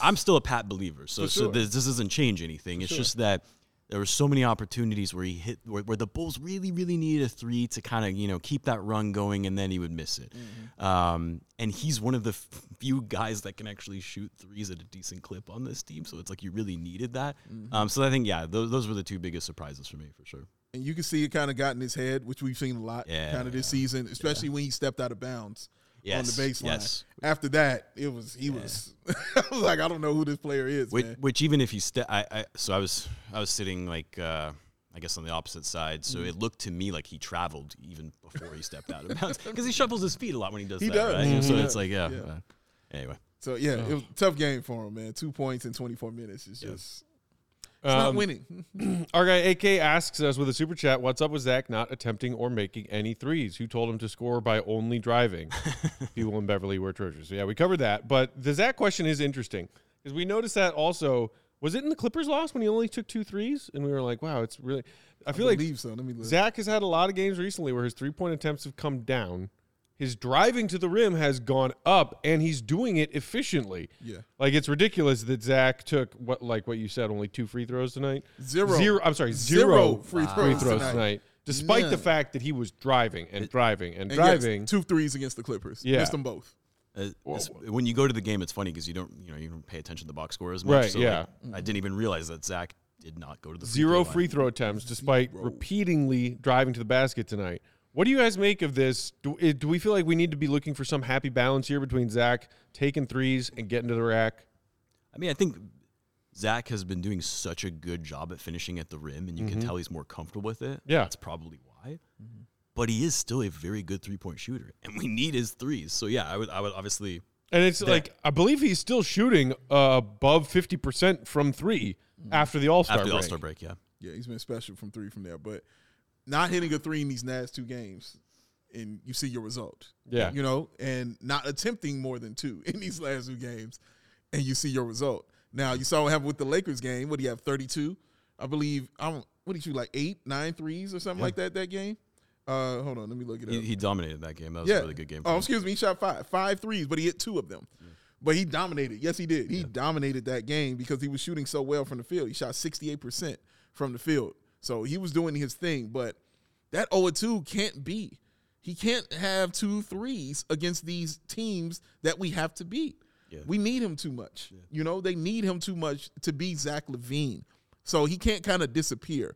I'm still a Pat believer, so For so this, this doesn't change anything. It's just that there were so many opportunities where he hit where, where the Bulls really, really needed a three to kind of you know keep that run going, and then he would miss it. Mm-hmm. Um, and he's one of the f- few guys that can actually shoot threes at a decent clip on this team. So it's like you really needed that. Mm-hmm. Um, so I think yeah, those those were the two biggest surprises for me for sure. and you can see it kind of got in his head, which we've seen a lot Yeah, kind of this season, especially when he stepped out of bounds Yes, on the baseline. yes. After that, it was he was. I was like, I don't know who this player is, Which, man. which even if he ste- I, I so I was I was sitting like uh, I guess on the opposite side, so it looked to me like he traveled even before he stepped out of bounds because he shuffles his feet a lot when he does He that. does. Right? So Mhm. it's like yeah. Yeah. uh, anyway, So yeah, it was a tough game for him, man. Two points in 24 minutes is just it's not Um, winning. Our guy AK asks us with a super chat, "What's up with Zach not attempting or making any threes? Who told him to score by only driving?" People in Beverly were treasures. So yeah, we covered that. But the Zach question is interesting because we noticed that also. Was it in the Clippers loss when he only took two threes? And we were like, "Wow, it's really." I feel I like so. Let me. Zach has had a lot of games recently where his three point attempts have come down. His driving to the rim has gone up, and he's doing it efficiently. Yeah. like it's ridiculous that Zach took what, like what you said, only two free throws tonight. Zero. zero. I'm sorry, Zero zero, free free throws throws, tonight. tonight. despite the fact that he was driving and driving and, And yes, driving. two threes against the Clippers. Yeah. Missed them both. uh, when you go to the game, it's funny because you don't you know you don't pay attention to the box score as much. Right, so, yeah. like, I didn't even realize that Zach did not go to the free zero throw free throw attempts despite repeatedly driving to the basket tonight. What do you guys make of this? Do, eh, do we feel like we need to be looking for some happy balance here between Zach taking threes and getting to the rack? I mean, I think Zach has been doing such a good job at finishing at the rim, and you can tell he's more comfortable with it. Mm-hmm. Yeah. that's probably why. But he is still a very good three point shooter, and we need his threes. So yeah, I would I would obviously And it's like I believe he's still shooting uh, above fifty percent from three after the All Star after break. the All Star break, yeah. Yeah, he's been special from three from there. But not hitting a three in these last two games, and you see your result. Yeah. You know, and not attempting more than two in these last two games, and you see your result. Now you saw what happened with the Lakers game. What do you have? Thirty two, I believe. I don't. What did you like? Eight, nine threes or something like that that game. Uh, hold on, let me look it up. He, he dominated that game. That was yeah. a really good game. Oh, him. excuse me. He shot five, five threes, but he hit two of them. But he dominated. Yes, he did. He dominated that game because he was shooting so well from the field. He shot 68% from the field. So he was doing his thing. But that 0 2 can't be. He can't have two threes against these teams that we have to beat. Yeah. We need him too much. You know, they need him too much to be Zach LaVine. So he can't kind of disappear.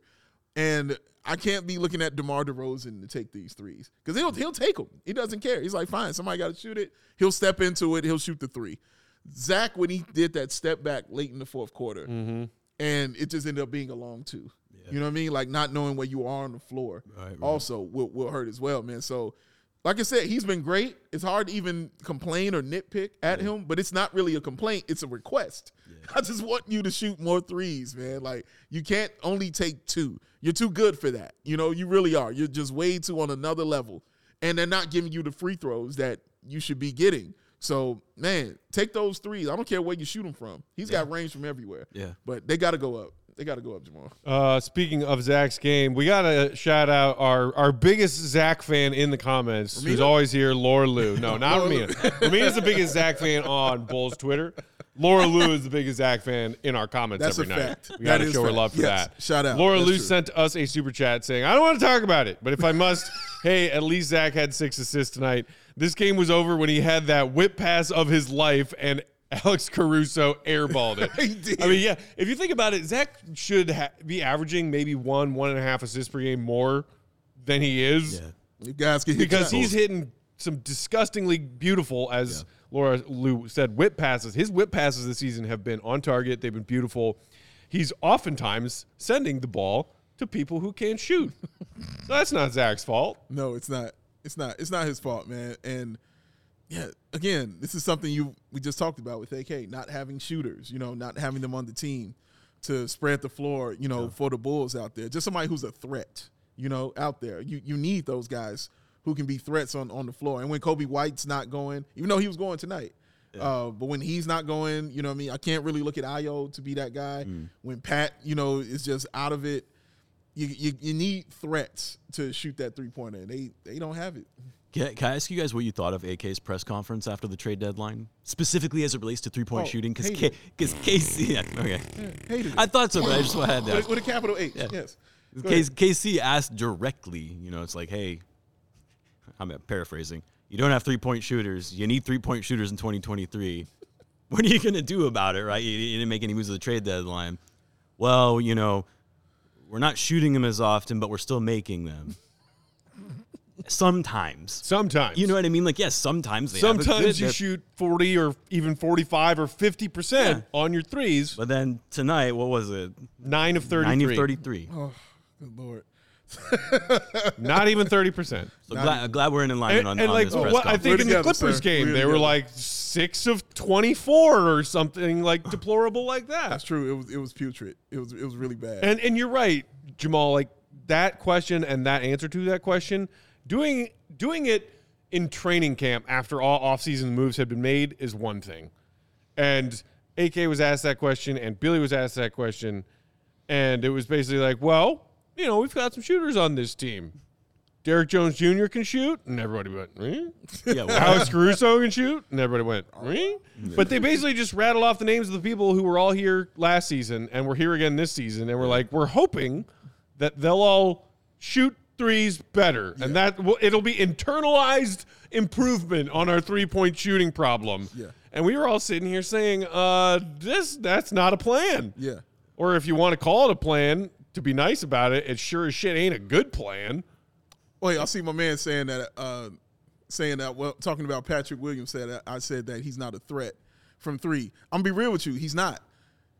And I can't be looking at DeMar DeRozan to take these threes because he'll he'll take them. He doesn't care. He's like, fine, somebody got to shoot it. He'll step into it. He'll shoot the three. Zach, when he did that step back late in the fourth quarter, mm-hmm. and it just ended up being a long two. You know what I mean? Like not knowing where you are on the floor. Right, right. Also, will will hurt as well, man. So. Like I said, he's been great. It's hard to even complain or nitpick at him, but it's not really a complaint. It's a request. I just want you to shoot more threes, man. Like you can't only take two. You're too good for that. You know, you really are. You're just way too on another level. And they're not giving you the free throws that you should be getting. So, man, take those threes. I don't care where you shoot them from. He's got range from everywhere. Yeah. But they got to go up. They got to go up, Jamaal. Uh, speaking of Zach's game, we got to shout out our, our biggest Zach fan in the comments, who's always here, Laura Lou. No, not. Ramina. Ramina's the biggest Zach fan on Bulls Twitter. Laura Lou is the biggest Zach fan in our comments That's every a night. fact. We got to is show her love for Yes. that. Shout out. Laura That's Lou true. sent us a super chat saying, I don't want to talk about it, but if I must, hey, at least Zach had six assists tonight. This game was over when he had that whip pass of his life and Alex Caruso airballed it. I mean, yeah, if you think about it, Zach should ha- be averaging maybe one, one and a half assists per game more than he is Yeah. You guys can because he's hitting some disgustingly beautiful, as Laura Lou said, whip passes. His whip passes this season have been on target. They've been beautiful. He's oftentimes sending the ball to people who can't shoot. so that's not Zach's fault. No, it's not. It's not. It's not his fault, man. And yeah, again, this is something you we just talked about with AK, not having shooters, you know, not having them on the team to spread the floor, you know, for the Bulls out there. Just somebody who's a threat, you know, out there. You you need those guys who can be threats on, on the floor. And when Coby White's not going, even though he was going tonight, uh, but when he's not going, you know what I mean? I can't really look at Ayo to be that guy. When Pat, you know, is just out of it, you, you, you need threats to shoot that three pointer. They they don't have it. Can, can I ask you guys what you thought of AK's press conference after the trade deadline, specifically as it relates to three point Oh, shooting? Because KC, yeah, okay. I thought so, but I just had that. with a capital H. Yes. Go K- KC asked directly, you know, it's like, hey, I'm paraphrasing. You don't have three point shooters. You need three point shooters in 2023. What are you going to do about it, right? You, you didn't make any moves at the trade deadline. Well, you know, we're not shooting them as often, but we're still making them. Sometimes. Sometimes. You know what I mean? Like, yes, sometimes they have a Sometimes good- you they're- shoot 40 or even 45 or 50% on your threes. But then tonight, what was it? 9 of 33. 90 of 33. Oh, good lord. Not even 30%. So glad, glad we're in alignment And, on, and on like this press what I conference. think We're in the together, Clippers sir. game, We're they were together. like six of twenty four or something like deplorable like that. That's true. It was it was putrid. It was it was really bad. And and you're right, Jamaal. Like that question and that answer to that question, doing doing it in training camp after all offseason moves had been made is one thing. And AK was asked that question, and Billy was asked that question, and it was basically like, well, you know, we've got some shooters on this team. Derrick Jones Jr. can shoot, and everybody went, eh? Yeah, well, Alex Caruso can shoot, and everybody went, "Really?" But they basically just rattled off the names of the people who were all here last season and were here again this season, and we're like, we're hoping that they'll all shoot threes better, and that will, it'll be internalized improvement on our three point shooting problem. Yeah. And we were all sitting here saying, uh, this that's not a plan. yeah. Or if you want to call it a plan, to be nice about it, it sure as shit ain't a good plan. Wait, I see my man saying that. Uh, saying that. Well, talking about Patrick Williams said I said that he's not a threat from three. I'm gonna be real with you. He's not.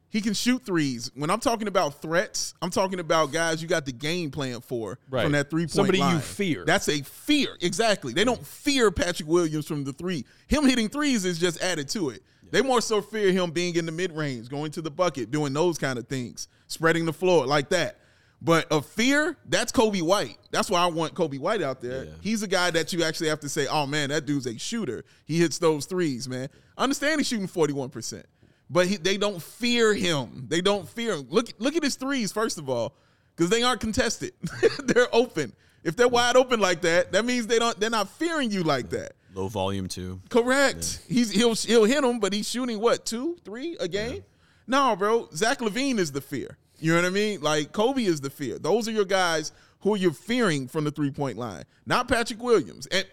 He can shoot threes. When I'm talking about threats, I'm talking about guys you got the game plan for Right. from that three point Somebody you fear. That's a fear. Exactly. They don't fear Patrick Williams from the three. Him hitting threes is just added to it. They more so fear him being in the mid range, going to the bucket, doing those kind of things, spreading the floor like that. But a fear, that's Coby White. That's why I want Coby White out there. Yeah. He's a guy that you actually have to say, oh man, that dude's a shooter. He hits those threes, man. I understand he's shooting 41%, but he, they don't fear him. They don't fear him. Look, look at his threes, first of all, because they aren't contested. they're open. If they're wide open like that, that means they don't they're not fearing you like that. Low volume too. Correct. He's he'll he'll hit him, but he's shooting what two, three a game? No, bro. Zach LaVine is the fear. You know what I mean? Like Coby is the fear. Those are your guys who you're fearing from the three point line, not Patrick Williams. And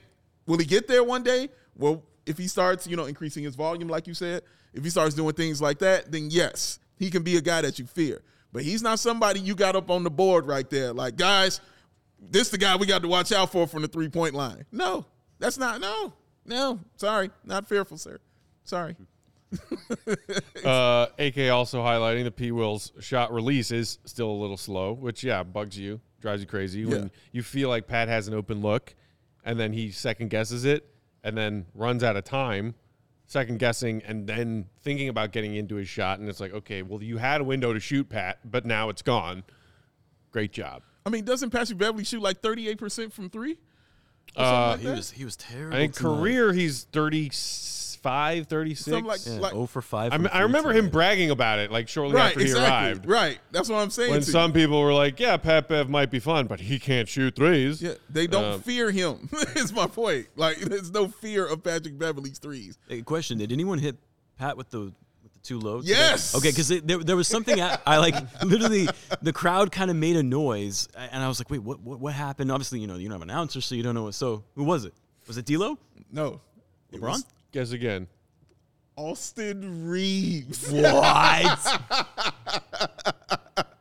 will he get there one day? Well, if he starts, you know, increasing his volume, like you said, if he starts doing things like that, then yes, he can be a guy that you fear. But he's not somebody you got up on the board right there. Like, guys, this the guy we got to watch out for from the three point line. No, that's not. No, no. Sorry, not fearful, sir. Sorry. Uh, AK also highlighting the P Will's shot release is still a little slow, which yeah bugs you, drives you crazy when you feel like Pat has an open look, and then he second guesses it, and then runs out of time, second guessing, and then thinking about getting into his shot, and it's like okay, well you had a window to shoot Pat, but now it's gone. Great job. I mean, doesn't Patrick Beverley shoot like thirty eight percent from three? Uh, He was he was terrible. I think tonight. career he's 35, 36. Something like, Yeah, like 0 for 5. I, mean, I remember him bragging about it like shortly right, after he exactly, arrived. right. That's what I'm saying. when to you. some people were like, "Yeah, Pat Bev might be fun, but he can't shoot threes. yeah, they don't Um, fear him. is my point. Like, there's no fear of Patrick Beverley's threes. Hey, question: Did anyone hit Pat with the with the two loads? Yes. Okay, because there, there was something I, I like. Literally, the crowd kind of made a noise, and I was like, "Wait, what? What, what happened?" Obviously, you know, you don't have an announcer, so you don't know what. So, who was it? Was it D'Lo? No, It LeBron? Was Guess again. Austin Reaves. What?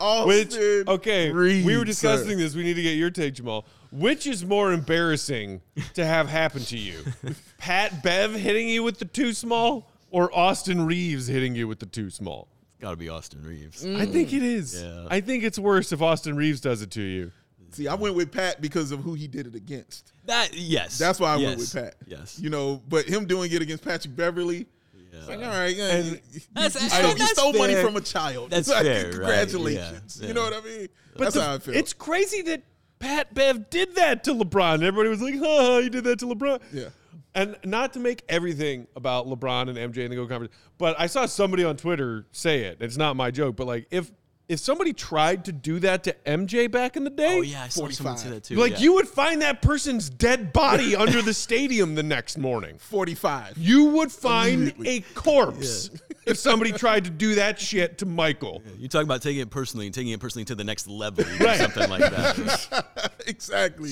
Austin Which okay, we were discussing sir. this. We need to get your take, Jamaal. Which is more embarrassing to have happen to you, Pat Bev hitting you with the too small, or Austin Reaves hitting you with the too small? It's got to be Austin Reaves. Mm. I think it is. Yeah. I think it's worse if Austin Reaves does it to you. See, I went with Pat because of who he did it against. That yes. That's why I yes. went with Pat. Yes. You know, but him doing it against Patrick Beverley, it's like, all right, yeah, And you, you- That's- you I stole, mean, you that's stole money from a child. That's It's like, fair, right, Congratulations. yeah, You know what I mean? But That's the- how I feel. it's crazy that Pat Bev did that to LeBron. Everybody was like, "Ha, he did that to LeBron." Yeah. And not to make everything about LeBron and MJ in the Go conference, but I saw somebody on Twitter say it. It's not my joke, but like if if somebody tried to do that to MJ back in the day, Oh yeah, I saw someone say 45. that too. like yeah. you would find that person's dead body under the stadium the next morning. 45. You would find a corpse if somebody tried to do that shit to Michael. You talk about taking it personally and taking it personally to the next level, Right. something like that. exactly.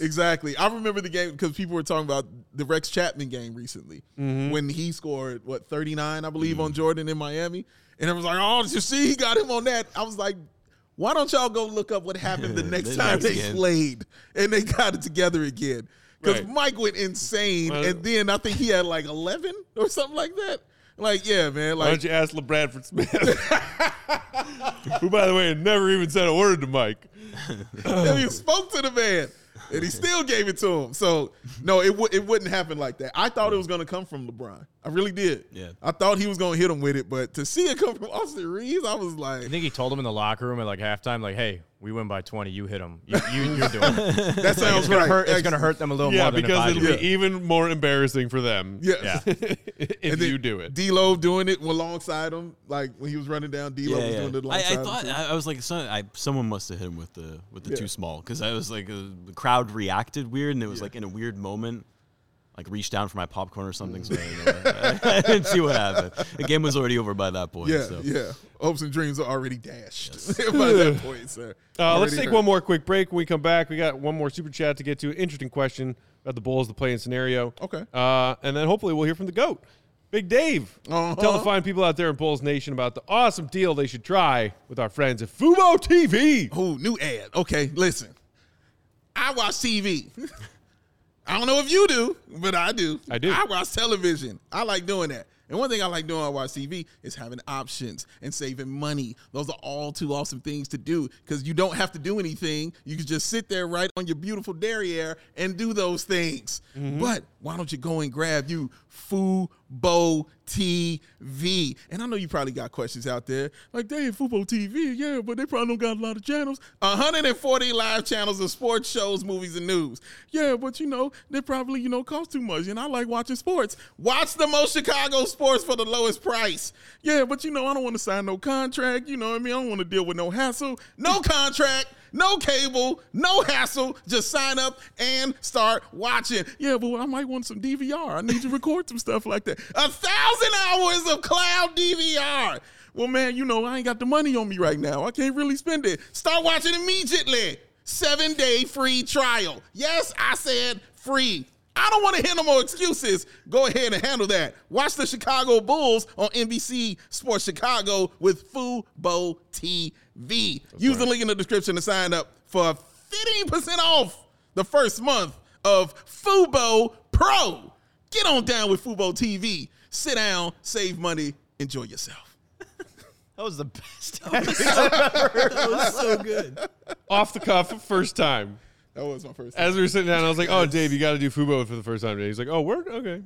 Exactly. I remember the game because people were talking about the Rex Chapman game recently Mm-hmm. when he scored, what, 39, I believe, on Jordan in Miami. And it was like, oh, did you see he got him on that? I was like, why don't y'all go look up what happened the next The time they game. played and they got it together again? Because Right. Mike went insane, Well- and then I think he had like 11 or something like that. Like, yeah, man. Why don't you ask LaBradford Smith, who, by the way, never even said a word to Mike? and he spoke to the man, and he still gave it to him. So no, it would it wouldn't happen like that. I thought it was going to come from LeBron. I really did. Yeah. I thought he was going to hit him with it, but to see it come from Austin Reaves, I was like, I think he told him in the locker room at like halftime, like, "Hey, we win by 20. You hit them. You, you, you're doing it. that sounds It's gonna right. hurt. It's gonna hurt them a little Yeah, more than because if it'll do. be even more embarrassing for them. Yeah. Yeah. if And then you do it. D-Lo doing it alongside him, like when he was running down. D-Lo Yeah, was yeah. doing it I, alongside I thought him. too. I, I was like, some, I, someone must have hit him with the with the Yeah. too small because I was like, uh, the crowd reacted weird, and it was Yeah. like in a weird moment, like reach down for my popcorn or something. So I didn't. I didn't see what happened. The game was already over by that point. Yeah, so. yeah. Hopes and dreams are already dashed by that point, sir. Uh, let's take hurt. one more quick break. When we come back, we got one more super chat to get to. Interesting question about the Bulls, the playing scenario. Okay. Uh, and then hopefully we'll hear from the GOAT, Big Dave. Uh-huh. Tell the fine people out there in Bulls Nation about the awesome deal they should try with our friends at Fubo TV. Oh, new ad. Okay, listen. I watch TV. I don't know if you do, but I do. I do. I watch television. I like doing that. And one thing I like doing I watch TV is having options and saving money. Those are all too awesome things to do because you don't have to do anything. You can just sit there right on your beautiful derriere and do those things. Mm-hmm. But why don't you go and grab you Fubo Fubo TV. And I know you probably got questions out there like, they Fubo TV, yeah, but they probably don't got a lot of channels. 140 live channels of sports shows, movies, and news. Yeah, but you know, they probably, you know, cost too much. And I like watching sports. Watch the most Chicago sports for the lowest price. Yeah, but you know, I don't want to sign no contract. You know what I mean? I don't want to deal with no hassle. No contract. No cable, no hassle. Just sign up and start watching. Yeah, but I might want some DVR. I need to record some stuff like that. A thousand hours of cloud DVR. Well, man, you know, I ain't got the money on me right now. I can't really spend it. Start watching immediately. Seven day free trial. Yes, I said free. I don't want to hear no more excuses. Go ahead and handle that. Watch the Chicago Bulls on NBC Sports Chicago with Fubo TV. Use the link in the description to sign up for 15% off the first month of Fubo Pro. Get on down with Fubo TV. Sit down, save money, enjoy yourself. That was the best. That was so good. Off the cuff, first time. That was my first. Time. As we were sitting down, I was like, "Oh, Dave, you got to do Fubo for the first time today." He's like, "Oh, word, okay."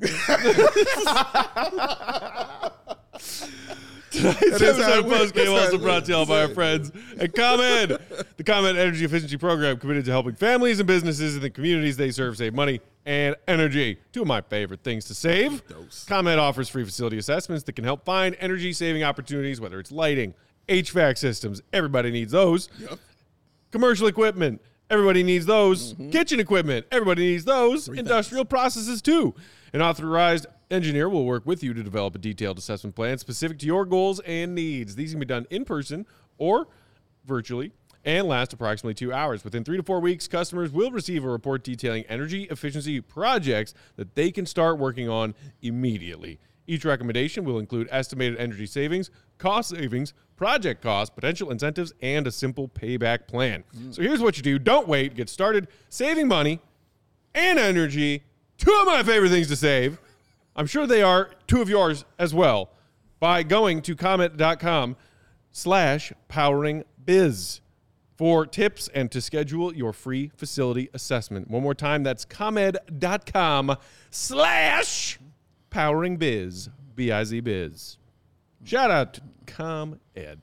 Tonight's episode of. Post Game also brought to y'all by our friends at ComEd, the ComEd Energy Efficiency Program, committed to helping families and businesses in the communities they serve save money and energy. Two of my favorite things to save. Dose. ComEd offers free facility assessments that can help find energy saving opportunities, whether it's lighting, HVAC systems. Everybody needs those. Yep. Commercial equipment. Everybody needs those. Mm-hmm. Kitchen equipment. Everybody needs those. Three Industrial processes too. An authorized engineer will work with you to develop a detailed assessment plan specific to your goals and needs. These can be done in person or virtually and last approximately two hours. Within three to four weeks, customers will receive a report detailing energy efficiency projects that they can start working on immediately. Each recommendation will include estimated energy savings, cost savings, project costs, potential incentives, and a simple payback plan. So here's what you do don't wait, get started saving money and energy. Two of my favorite things to save. I'm sure they are two of yours as well by going to comed.com slash powering biz for tips and to schedule your free facility assessment. One more time, that's comed.com slash powering biz, B-I-Z biz. Shout out to ComEd Gotta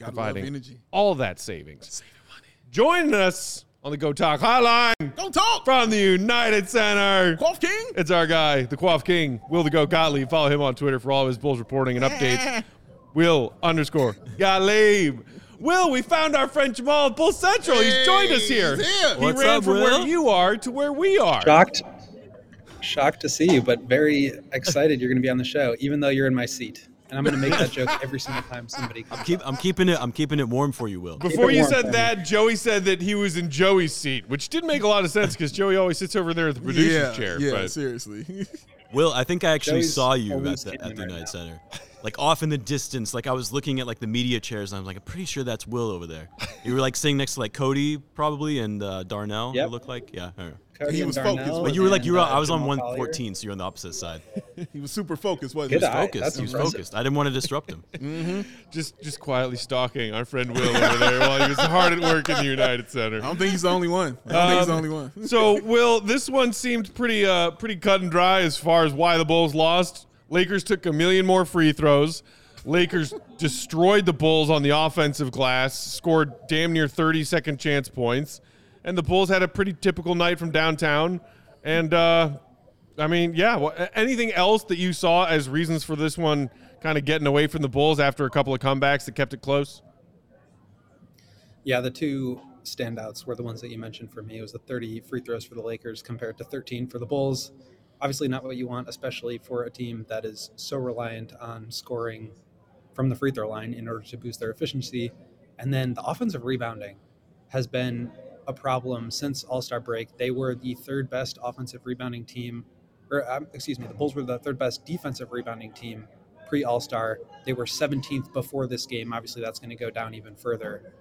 love providing energy. all that savings. Saving money. Joining us on the Go Talk hotline Don't talk. from the United Center. Quaff King. It's our guy, the Quaff King, Will the Go Gottlieb. Follow him on Twitter for all of his Bulls reporting and updates. Will underscore Gottlieb. Will, we found our friend Jamaal at Bull Central. He's joined us Hey, here. he's here. He What's ran up, from where you are to where we are. Shocked, shocked to see you, but very excited you're going to be on the show, even though you're in my seat. And I'm going to make that joke every single time somebody comes. Keep, I'm keeping it. I'm keeping it warm for you, Will. Before it you warm said for me. that, Joey said that he was in Joey's seat, which didn't make a lot of sense because Joey always sits over there at the producer's yeah, chair. Yeah, but seriously. Will, I think I actually Joey's saw you at the, at the right United now. Center, like off in the distance. Like I was looking at like the media chairs, and I was like, I'm pretty sure that's Will over there. You were like sitting next to like Cody probably and uh, Darnell. Yep. It looked like yeah. I. Cody He was Darnell focused, But you were like you were. uh, I was on Jamal Collier. 114, so you're on the opposite side. he was super focused, wasn't Good he? eye. Focused. That's he was impressive. focused. I didn't want to disrupt him. just just quietly stalking our friend Will over there while he was hard at work in the United Center. I don't think he's the only one. I don't think he's the Um, only one. so, Will, this one seemed pretty uh pretty cut and dry as far as why the Bulls lost. Lakers took a million more free throws. Lakers destroyed the Bulls on the offensive glass, scored damn near 30 second chance points, and the Bulls had a pretty typical night from downtown. And uh I mean, yeah, wha- anything else that you saw as reasons for this one kind of getting away from the Bulls after a couple of comebacks that kept it close? Yeah, the two standouts were the ones that you mentioned for me. It was the 30 free throws for the Lakers compared to 13 for the Bulls. Obviously, not what you want, especially for a team that is so reliant on scoring from the free throw line in order to boost their efficiency. And then the offensive rebounding has been a problem since All Star break. They were the third best offensive rebounding team, or um, excuse me, the Bulls were the third best defensive rebounding team pre All Star. They were 17th before this game. Obviously, that's going to go down even further.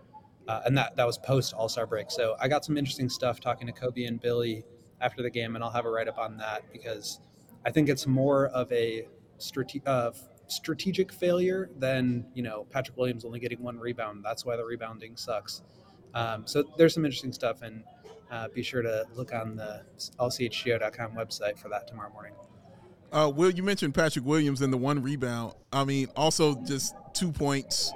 Uh, and that, that was post All Star break. So I got some interesting stuff talking to Coby and Billy after the game, and I'll have a write up on that because I think it's more of a strate- uh, strategic failure than you know Patrick Williams only getting one rebound. That's why the rebounding sucks. Um, so there's some interesting stuff, and uh, be sure to look on the allchgo.com website for that tomorrow morning. Uh, Will, you mentioned Patrick Williams and the one rebound. I mean, also just two points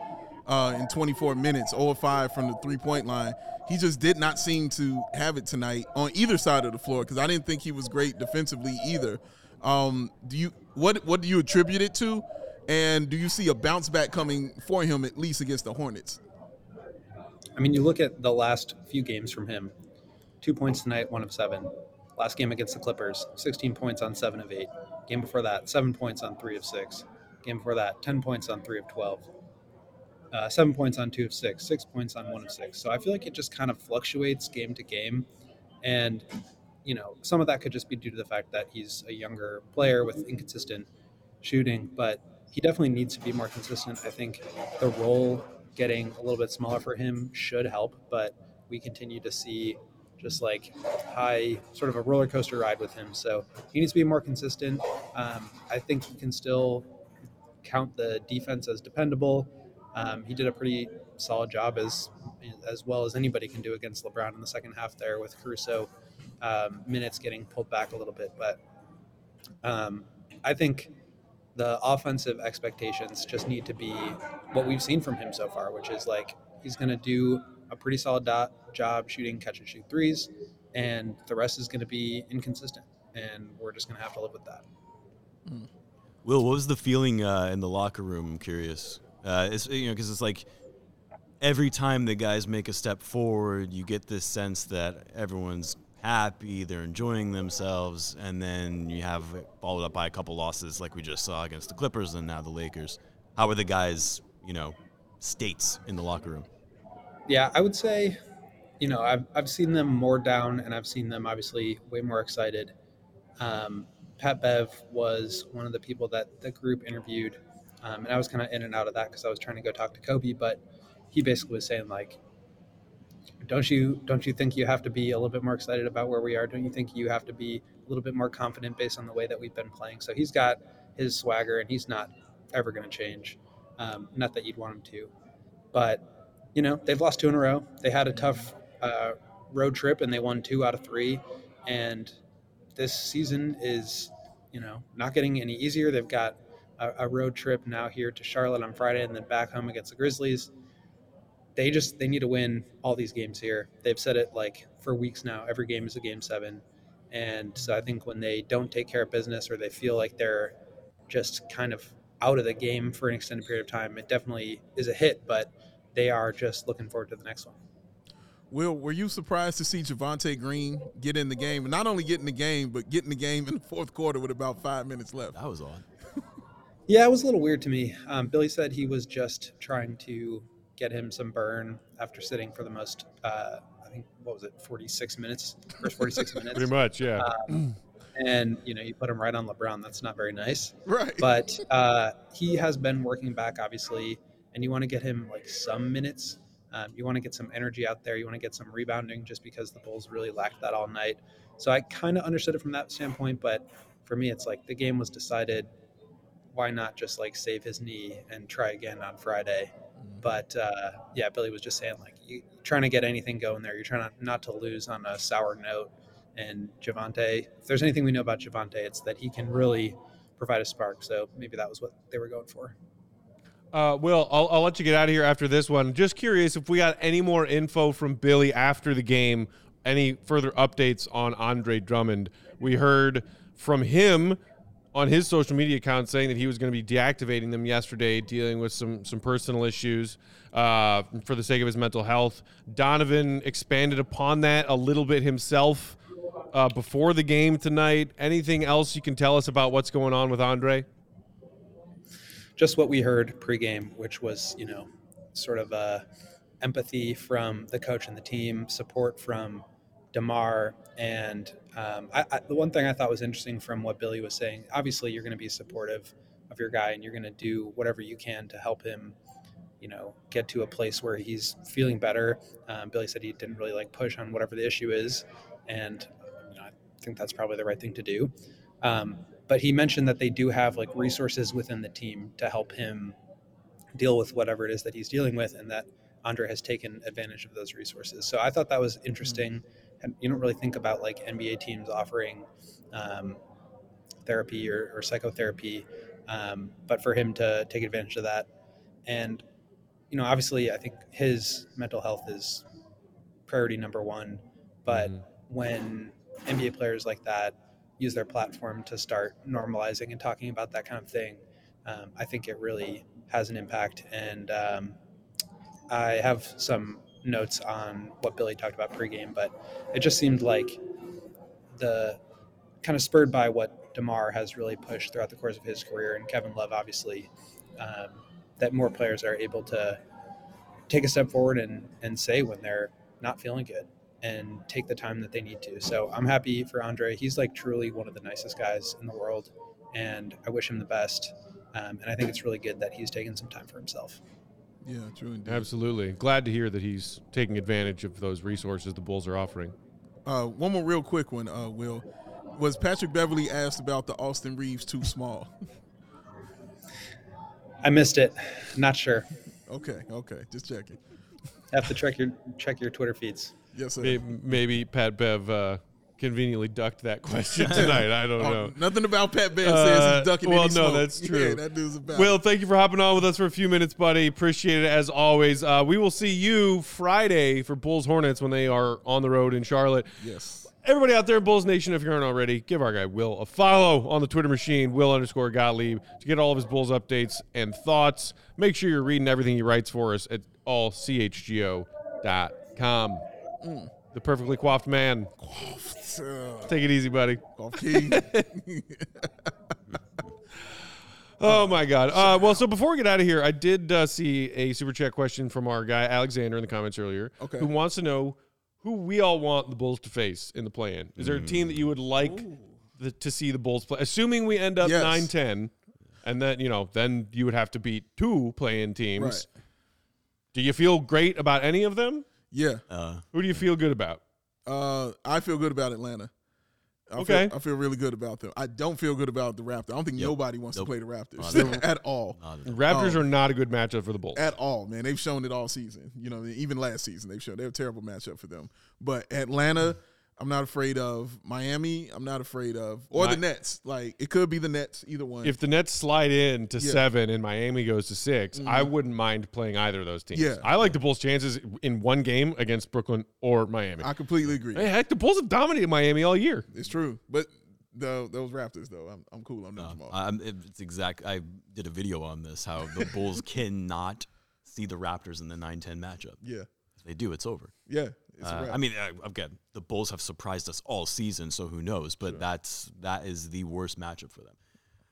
uh, in 24 minutes, 0 of 5 from the three point line. He just did not seem to have it tonight on either side of the floor because I didn't think he was great defensively either. Um, do you what what do you attribute it to? And do you see a bounce back coming for him at least against the Hornets? I mean, you look at the last few games from him two points tonight, one of seven. Last game against the Clippers, 16 points on seven of eight. Game before that, seven points on three of six. Game before that, 10 points on three of 12. Uh, seven points on two of six, six points on one of six. So I feel like it just kind of fluctuates game to game. And, you know, some of that could just be due to the fact that he's a younger player with inconsistent shooting, but he definitely needs to be more consistent. I think the role getting a little bit smaller for him should help, but we continue to see just like high, sort of a roller coaster ride with him. So he needs to be more consistent. Um, I think he can still count the defense as dependable. Um, he did a pretty solid job as as well as anybody can do against LeBron in the second half there with Caruso um, minutes getting pulled back a little bit. But um, I think the offensive expectations just need to be what we've seen from him so far, which is like he's going to do a pretty solid dot job shooting catch and shoot threes, and the rest is going to be inconsistent, and we're just going to have to live with that. Will, what was the feeling uh, in the locker room? I'm curious. Uh, it's you know because it's like every time the guys make a step forward, you get this sense that everyone's happy, they're enjoying themselves, and then you have followed up by a couple losses like we just saw against the Clippers and now the Lakers. How are the guys, you know, states in the locker room? Yeah, I would say, you know, I've, I've seen them more down and I've seen them obviously way more excited. Um, Pat Bev was one of the people that the group interviewed. Um, and I was kind of in and out of that because I was trying to go talk to Coby, but he basically was saying like, don't you don't you think you have to be a little bit more excited about where we are? Don't you think you have to be a little bit more confident based on the way that we've been playing? So he's got his swagger and he's not ever going to change. Um, not that you'd want him to, but you know they've lost two in a row. They had a tough uh, road trip and they won two out of three, and this season is you know not getting any easier. They've got a, a road trip now here to Charlotte on Friday and then back home against the Grizzlies they just they need to win all these games here. They've said it like for weeks now. Every game is a game seven, and so I think when they don't take care of business or they feel like they're just kind of out of the game for an extended period of time, it definitely is a hit. But they are just looking forward to the next one. Will, were you surprised to see Javonte Green get in the game, and not only get in the game, but get in the game in the fourth quarter with about five minutes left? That was odd. Yeah, it was a little weird to me. Um, Billy said he was just trying to get him some burn after sitting for the most, uh, I think, what was it, 46 minutes, first 46 minutes. Pretty much, yeah. Um, and, you know, you put him right on LeBron. That's not very nice. Right. But uh, he has been working back, obviously, and you want to get him like some minutes. Um, you want to get some energy out there. You want to get some rebounding just because the Bulls really lacked that all night. So I kind of understood it from that standpoint. But for me, it's like the game was decided. Why not just like save his knee and try again on Friday? But uh, yeah, Billy was just saying like you trying to get anything going there. You're trying not, not to lose on a sour note. And Javonte, if there's anything we know about Javonte, it's that he can really provide a spark. So maybe that was what they were going for. Uh, Will, I'll, I'll let you get out of here after this one. Just curious if we got any more info from Billy after the game, any further updates on Andre Drummond. We heard from him on his social media account saying that he was going to be deactivating them yesterday, dealing with some some personal issues uh, for the sake of his mental health. Donovan expanded upon that a little bit himself uh, before the game tonight. Anything else you can tell us about what's going on with Andre? Just what we heard pregame, which was you know sort of uh, empathy from the coach and the team, support from DeMar, and um, I, I, the one thing I thought was interesting from what Billy was saying. Obviously, you're going to be supportive of your guy, and you're going to do whatever you can to help him. You know, get to a place where he's feeling better. Um, Billy said he didn't really like push on whatever the issue is, and you know, I think that's probably the right thing to do. Um, but he mentioned that they do have like resources within the team to help him deal with whatever it is that he's dealing with, and that Andre has taken advantage of those resources. So I thought that was interesting. And you don't really think about like NBA teams offering um, therapy or, or psychotherapy, um, but for him to take advantage of that, and you know, obviously, I think his mental health is priority number one. But Mhm. when NBA players like that use their platform to start normalizing and talking about that kind of thing, um, I think it really has an impact. And um, I have some notes on what Billy talked about pregame, but it just seemed like the kind of spurred by what DeMar has really pushed throughout the course of his career, and Kevin Love, obviously, um, that more players are able to take a step forward and, and say when they're not feeling good and take the time that they need to. So I'm happy for Andre. He's like truly one of the nicest guys in the world, and I wish him the best. Um, and I think it's really good that he's taken some time for himself. Yeah, true indeed. Absolutely. Glad to hear that he's taking advantage of those resources the Bulls are offering. Uh, one more real quick one, uh, Will. Was Patrick Beverley asked about the Austin Reaves too small? I missed it. Not sure. okay, okay, just checking. Have to check your check your Twitter feeds. Yes, sir. Maybe, maybe Pat Bev uh, conveniently ducked that question tonight. I don't Oh, know. nothing about Pat Bev Uh, says he's ducking well, no, smoke. that's true. Yeah, that dude's about. Will, thank you for hopping on with us for a few minutes, buddy. Appreciate it as always. Uh, we will see you Friday for Bulls Hornets when they are on the road in Charlotte. yes. Everybody out there in Bulls Nation, if you aren't already, give our guy Will a follow on the Twitter machine, Will underscore Gottlieb, to get all of his Bulls updates and thoughts. Make sure you're reading everything he writes for us at allchgo.com. The perfectly coiffed man. Take it easy, buddy. Oh my God. Uh, well, so before we get out of here, I did uh, see a super chat question from our guy Alexander in the comments earlier, Okay. who wants to know who we all want the Bulls to face in the play-in. Is there a team that you would like the, to see the Bulls play? Assuming we end up Yes. 9-10, and then you know, then you would have to beat two play-in teams. Right. Do you feel great about any of them? Yeah. Uh, Who do you feel good about? Uh, I feel good about Atlanta. I Okay. Feel, I feel really good about them. I don't feel good about the Raptors. I don't think Yep. nobody wants Nope. to play the Raptors Not at all. at all. Raptors Oh. are not a good matchup for the Bulls. At all, man. They've shown it all season. You know, even last season they've shown they're a terrible matchup for them. But Atlanta, I'm not afraid of. Miami, I'm not afraid of. Or Mi- the Nets. Like it could be the Nets, either one. if the Nets slide in to Yeah. seven and Miami goes to 6 mm-hmm. I wouldn't mind playing either of those teams. Yeah. I like the Bulls' chances in one game against Brooklyn or Miami. I completely agree. hey, heck, the Bulls have dominated Miami all year. It's true. But the, those Raptors though, I'm, I'm cool on them No, tomorrow. I'm, it's exact. I did a video on this. How the Bulls cannot see the Raptors in the 9-10 matchup. yeah. If they do, it's over. Yeah. Uh. I mean, uh, again, the Bulls have surprised us all season, so who knows? But that's that is the worst matchup for them.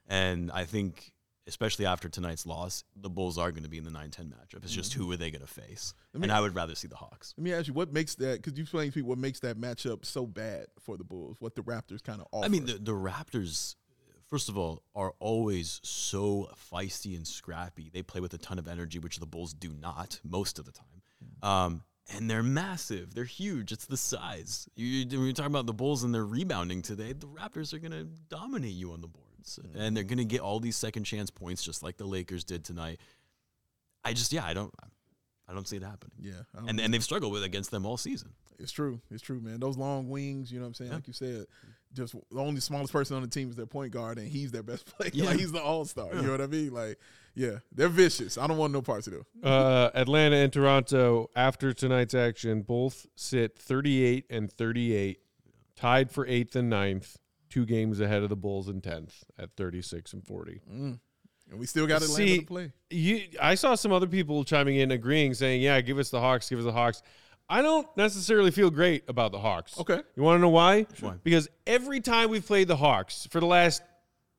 And I think, especially after tonight's loss, the Bulls are going to be in the 9-10 matchup. It's just who are they going to face? and I would rather see the Hawks. Let me ask you, what makes that? Because you explain to me what makes that matchup so bad for the Bulls. What the Raptors kind of offer. I mean, the, the Raptors, first of all, are always so feisty and scrappy. They play with a ton of energy, which the Bulls do not most of the time. Um, and they're massive. They're huge. It's the size. You, when you're talking about the Bulls and their rebounding today, the Raptors are going to dominate you on the boards. Mm. And they're going to get all these second chance points, just like the Lakers did tonight. I just, yeah, I don't. I don't see it happening. yeah, And and they've struggled with against them all season. It's true. It's true, man. Those long wings, you know what I'm saying? Like you said, just the only smallest person on the team is their point guard, and he's their best player. Yeah. Like he's the all star. You know what I mean? Like, yeah, they're vicious. I don't want no parts of them. Uh, Atlanta and Toronto, after tonight's action, both sit 38 and 38, tied for eighth and ninth, two games ahead of the Bulls in 10th at 36 and 40. And we still got Atlanta See, to play. You, I saw some other people chiming in, agreeing, saying, "Yeah, give us the Hawks, give us the Hawks." I don't necessarily feel great about the Hawks. Okay. you want to know why? Why? Because every time we've played the Hawks for the last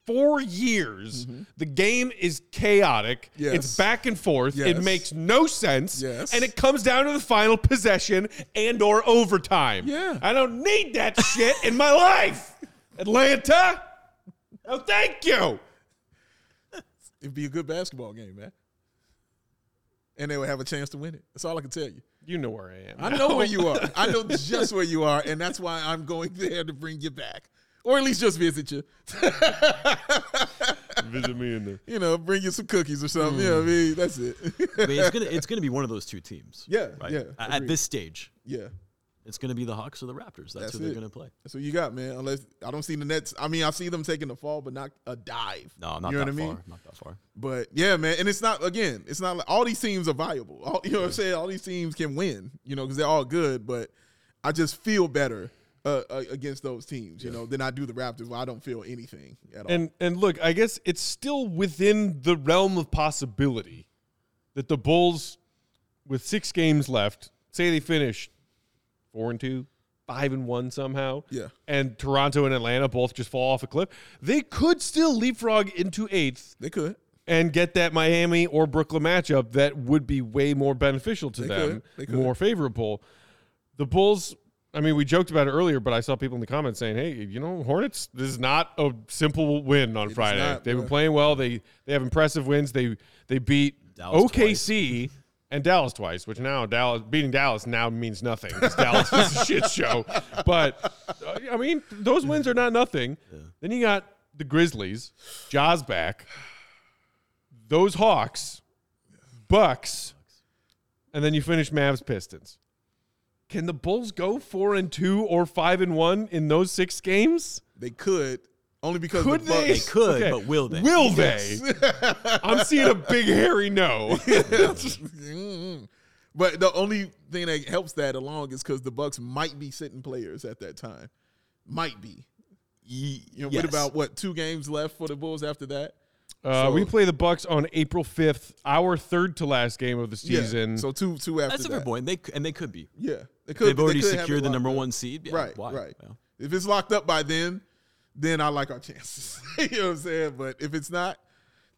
four years, the game is chaotic. Mm-hmm. Yes. It's back and forth. It makes no sense. Yes. and it comes down to the final possession and or overtime. Yeah. I don't need that shit in my life, Atlanta. Oh, thank you. It'd be a good basketball game, man. And they would have a chance to win it. That's all I can tell you. You know where I am. I know where you are. I know just where you are, and that's why I'm going there to bring you back, or at least just visit you. Visit me in there. You know, bring you some cookies or something. You know what I mean? That's it. I mean, it's gonna it's gonna be one of those two teams. Yeah, right? yeah, At agreed. this stage, yeah. it's going to be the Hawks or the Raptors. That's, That's who they're it. going to play. That's what you got, man. Unless I don't see the Nets. I mean, I see them taking the fall, but not a dive. No, not you know that what I mean? far. Not that far. But yeah, man, and it's not again. It's not like all these teams are viable. All, you know what I'm saying? All these teams can win. You know, because they're all good. But I just feel better uh, against those teams. You know, than I do the Raptors. Where I don't feel anything at all. And and look, I guess it's still within the realm of possibility that the Bulls, with six games left, say they finish four and two, five and one somehow. Yeah. And Toronto and Atlanta both just fall off a cliff. They could still leapfrog into eighth they could. and get that Miami or Brooklyn matchup that would be way more beneficial to They them, could. They could. more favorable. The Bulls, I mean, we joked about it earlier, but I saw people in the comments saying, "Hey, you know, Hornets, this is not a simple win on is Friday. not, They've been playing well. They they have impressive wins. They they beat Dallas OKC." And Dallas twice, which now Dallas beating Dallas now means nothing because Dallas is a shit show. But uh, I mean, those wins are not nothing. Then you got the Grizzlies, Jaws back, those Hawks, Bucks, and then you finish Mavs Pistons. Can the Bulls go four and two or five and one in those six games? They could only because Could the they? They could, Okay. but will they? Will they? I'm seeing a big hairy no. But the only thing that helps that along is because the Bucks might be sitting players at that time. Might be. You know, yes. with about what two games left for the Bulls after that. Uh, So- we play the Bucks on April 5th, our third to last game of the season. Yeah. So two two after That's a that. fair point. They and they could be. Yeah, they could. They've they already could secured the number up. one seed. Yeah, right, why? right. Well, If it's locked up by then, then I like our chances. you know what I'm saying? But if it's not,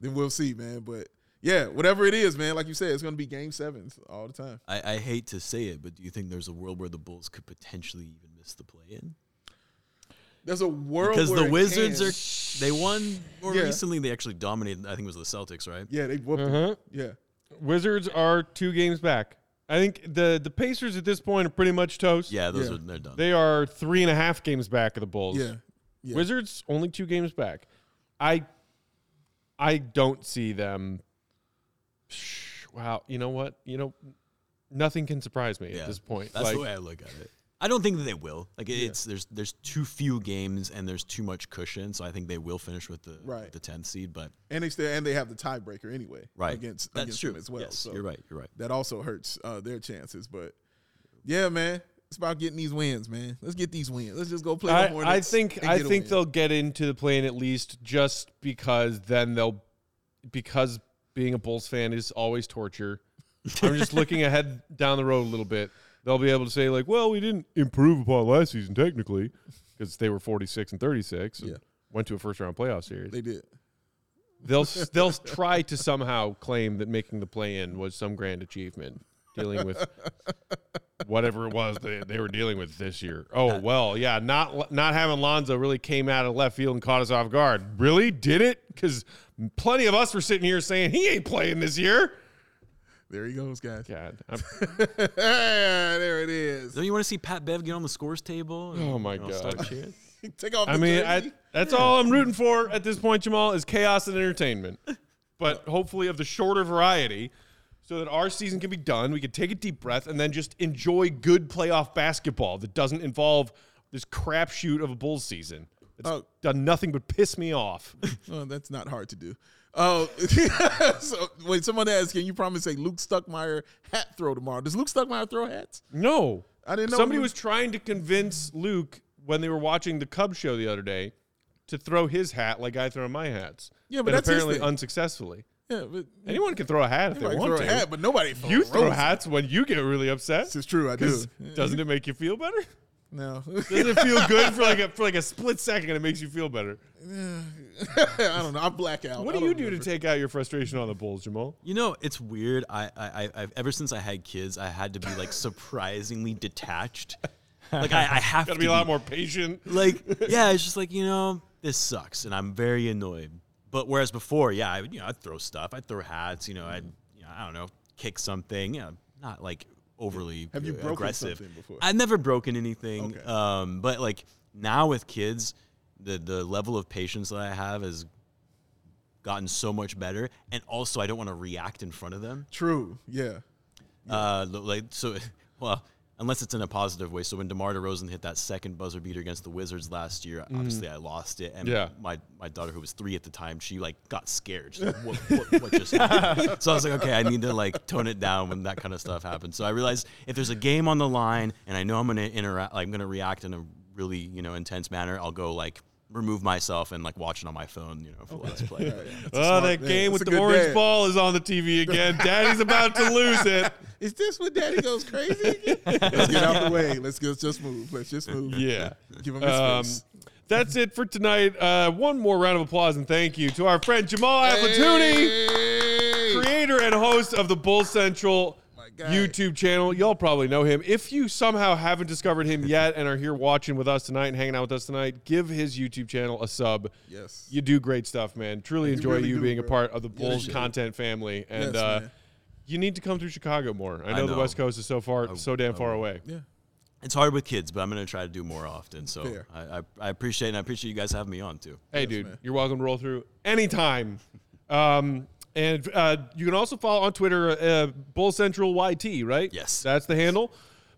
then we'll see, man. But yeah, whatever it is, man, like you said, it's going to be game sevens all the time. I, I hate to say it, but do you think there's a world where the Bulls could potentially even miss the play-in? There's a world Because where the Wizards can. are they won more Yeah. recently. They actually dominated. I think it was the Celtics, right? Yeah, they whooped them. Uh-huh. Yeah, Wizards are two games back. I think the the Pacers at this point are pretty much toast. Yeah, those Yeah. are they're done. They are three and a half games back of the Bulls. yeah, yeah. Wizards only two games back. I I don't see them. Wow, you know what? You know, nothing can surprise me Yeah. at this point. That's Like, the way I look at it. I don't think that they will. Like it's there's there's too few games and there's too much cushion, so I think they will finish with the Right. the tenth seed. But and they still and they have the tiebreaker anyway. right, against that's against true them as well. Yes, so you're right. You're right. that also hurts uh, their chances. But yeah, man, it's about getting these wins, man. Let's get these wins. Let's just go play I, Hornets. I think and I get a think win. they'll get into the play-in at least just because then they'll because being a Bulls fan is always torture. I'm just looking ahead down the road a little bit. They'll be able to say like, "Well, we didn't improve upon last season technically because they were 46 and 36 and Yeah. went to a first round playoff series." they did. They'll they'll try to somehow claim that making the play-in was some grand achievement, dealing with whatever it was they, they were dealing with this year. Oh uh, well, yeah, not not having Lonzo really came out of left field and caught us off guard. Really, did it? Because plenty of us were sitting here saying he ain't playing this year. There he goes, guys. God, there it is. Don't you want to see Pat Bev get on the scores table? Oh, my you start God. Take off. I the mean. I, that's all I'm rooting for at this point, Jamaal, is chaos and entertainment. But hopefully of the shorter variety, so that our season can be done. We can take a deep breath and then just enjoy good playoff basketball that doesn't involve this crapshoot of a Bulls season. It's Oh. done nothing but piss me off. Oh, that's not hard to do. Oh, so wait. Someone asked, "Can you promise a Luke Stuckmeyer hat throw tomorrow?" Does Luke Stuckmeyer throw hats? No. I didn't know Somebody was trying to convince Luke when they were watching the Cubs show the other day to throw his hat like I throw my hats. Yeah, but and that's his apparently unsuccessfully. Yeah, but Anyone can throw a hat if they want throw to. a hat, but nobody you throw roses. hats when you get really upset. This is true. I do. Doesn't it make you feel better? No, Doesn't it feel good for like a for like a split second? It makes you feel better. I don't know. I black out. What do you don't do to take out your frustration on the Bulls, Jamaal? You know, it's weird. I, I, I, I've ever since I had kids, I had to be like surprisingly detached. Like I, I have Got to to be a lot more patient. like yeah, it's just like you know this sucks, and I'm very annoyed. But whereas before, yeah, I would you know I'd throw stuff, I'd throw hats, you know, I'd you know, I don't know, kick something, you know, not like overly Have you uh, broken aggressive. something before? I've never broken anything, Okay. um, but like now with kids, the the level of patience that I have has gotten so much better, and also I don't want to react in front of them. True. Yeah. Uh, like so, well, unless it's in a positive way. So when DeMar DeRozan hit that second buzzer beater against the Wizards last year, obviously I lost it, and Yeah. my my daughter who was three at the time, she like got scared. She's like, what, what, what just happened? so I was like, okay, I need to like tone it down when that kind of stuff happens. So I realized if there's a game on the line and I know I'm gonna interact, like I'm gonna react in a really you know intense manner, I'll go like remove myself and like watch it on my phone, you know, for Let's Play. Oh, smart- that yeah, game that's with the orange dad. ball is on the TV again. Daddy's about to lose it. Is this when Daddy goes crazy? Let's get out the way. Let's just just move. Let's just move. Yeah. Give him his Um, space. that's it for tonight. Uh, one more round of applause and thank you to our friend Jamaal Aflatooni, Hey! creator and host of the Bull Central My guy. YouTube channel. Y'all probably know him. If you somehow haven't discovered him yet and are here watching with us tonight and hanging out with us tonight, give his YouTube channel a sub. Yes. You do great stuff, man. Truly enjoy really you do, being a part of the Bulls you do. content family. And Yes, uh, you need to come through Chicago more. I know, I the. West Coast is so far, so damn far away. Yeah. It's hard with kids, but I'm gonna try to do more often. So I, I, I appreciate and I appreciate you guys having me on too. Hey, Yes, dude, man. you're welcome to roll through anytime. Um, and uh, you can also follow on Twitter, uh, Bull Central YT, right? Yes. That's the handle.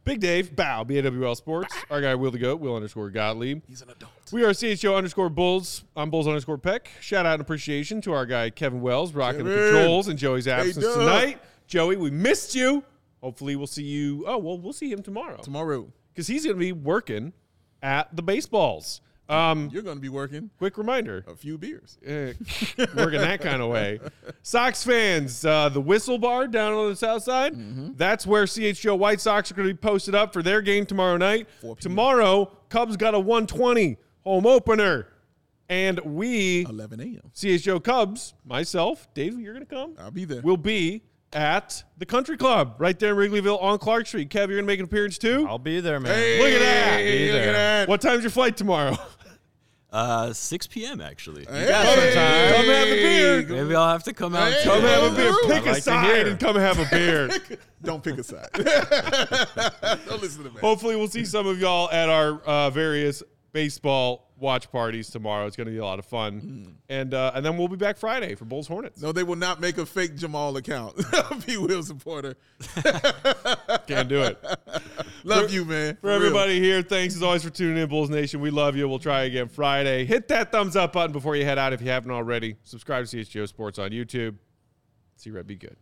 Big Dave, bow, BAWL Sports. Our guy, Will the Goat, Will underscore Gottlieb. He's an adult. We are CHGO underscore Bulls. I'm Bulls underscore Peck. Shout out and appreciation to our guy, Kevin Wells, rocking the controls in Joey's absence Doug. tonight. Joey, we missed you. Hopefully, we'll see you. Oh, well, we'll see him tomorrow Tomorrow, because he's going to be working at the baseballs. Um, you're going to be working quick reminder a few beers. eh, working that kind of way. Sox fans, uh, the Whistle Bar down on the south side, that's where CHGO White Sox are going to be posted up for their game tomorrow night. 4 p.m. Tomorrow, Cubs got a 120 home opener. And we, 11 a.m. CHGO Cubs, myself, Dave, you're going to come? I'll be there. We'll be at the Country Club right there in Wrigleyville on Clark Street. Kev, you're going to make an appearance too? I'll be there, man. Hey, Look at that. Be Look there. at that. What time's your flight tomorrow? Uh, 6 p.m. actually. Hey, Come have a beer. Maybe I'll have to come out. Hey. Come have a beer. I'd Pick a like to side hear. and come have a beer. Don't pick a side. Don't listen to me. Hopefully, we'll see some of y'all at our uh, various baseball watch parties tomorrow. It's going to be a lot of fun, and uh, and then we'll be back Friday for Bulls Hornets. No, they will not make a fake Jamaal account. P. Will supporter. Can't do it. Love you, man. For real. everybody here, thanks as always for tuning in, Bulls Nation. We love you. We'll try again Friday. Hit that thumbs up button before you head out if you haven't already. Subscribe to CHGO Sports on YouTube. See Red, be good.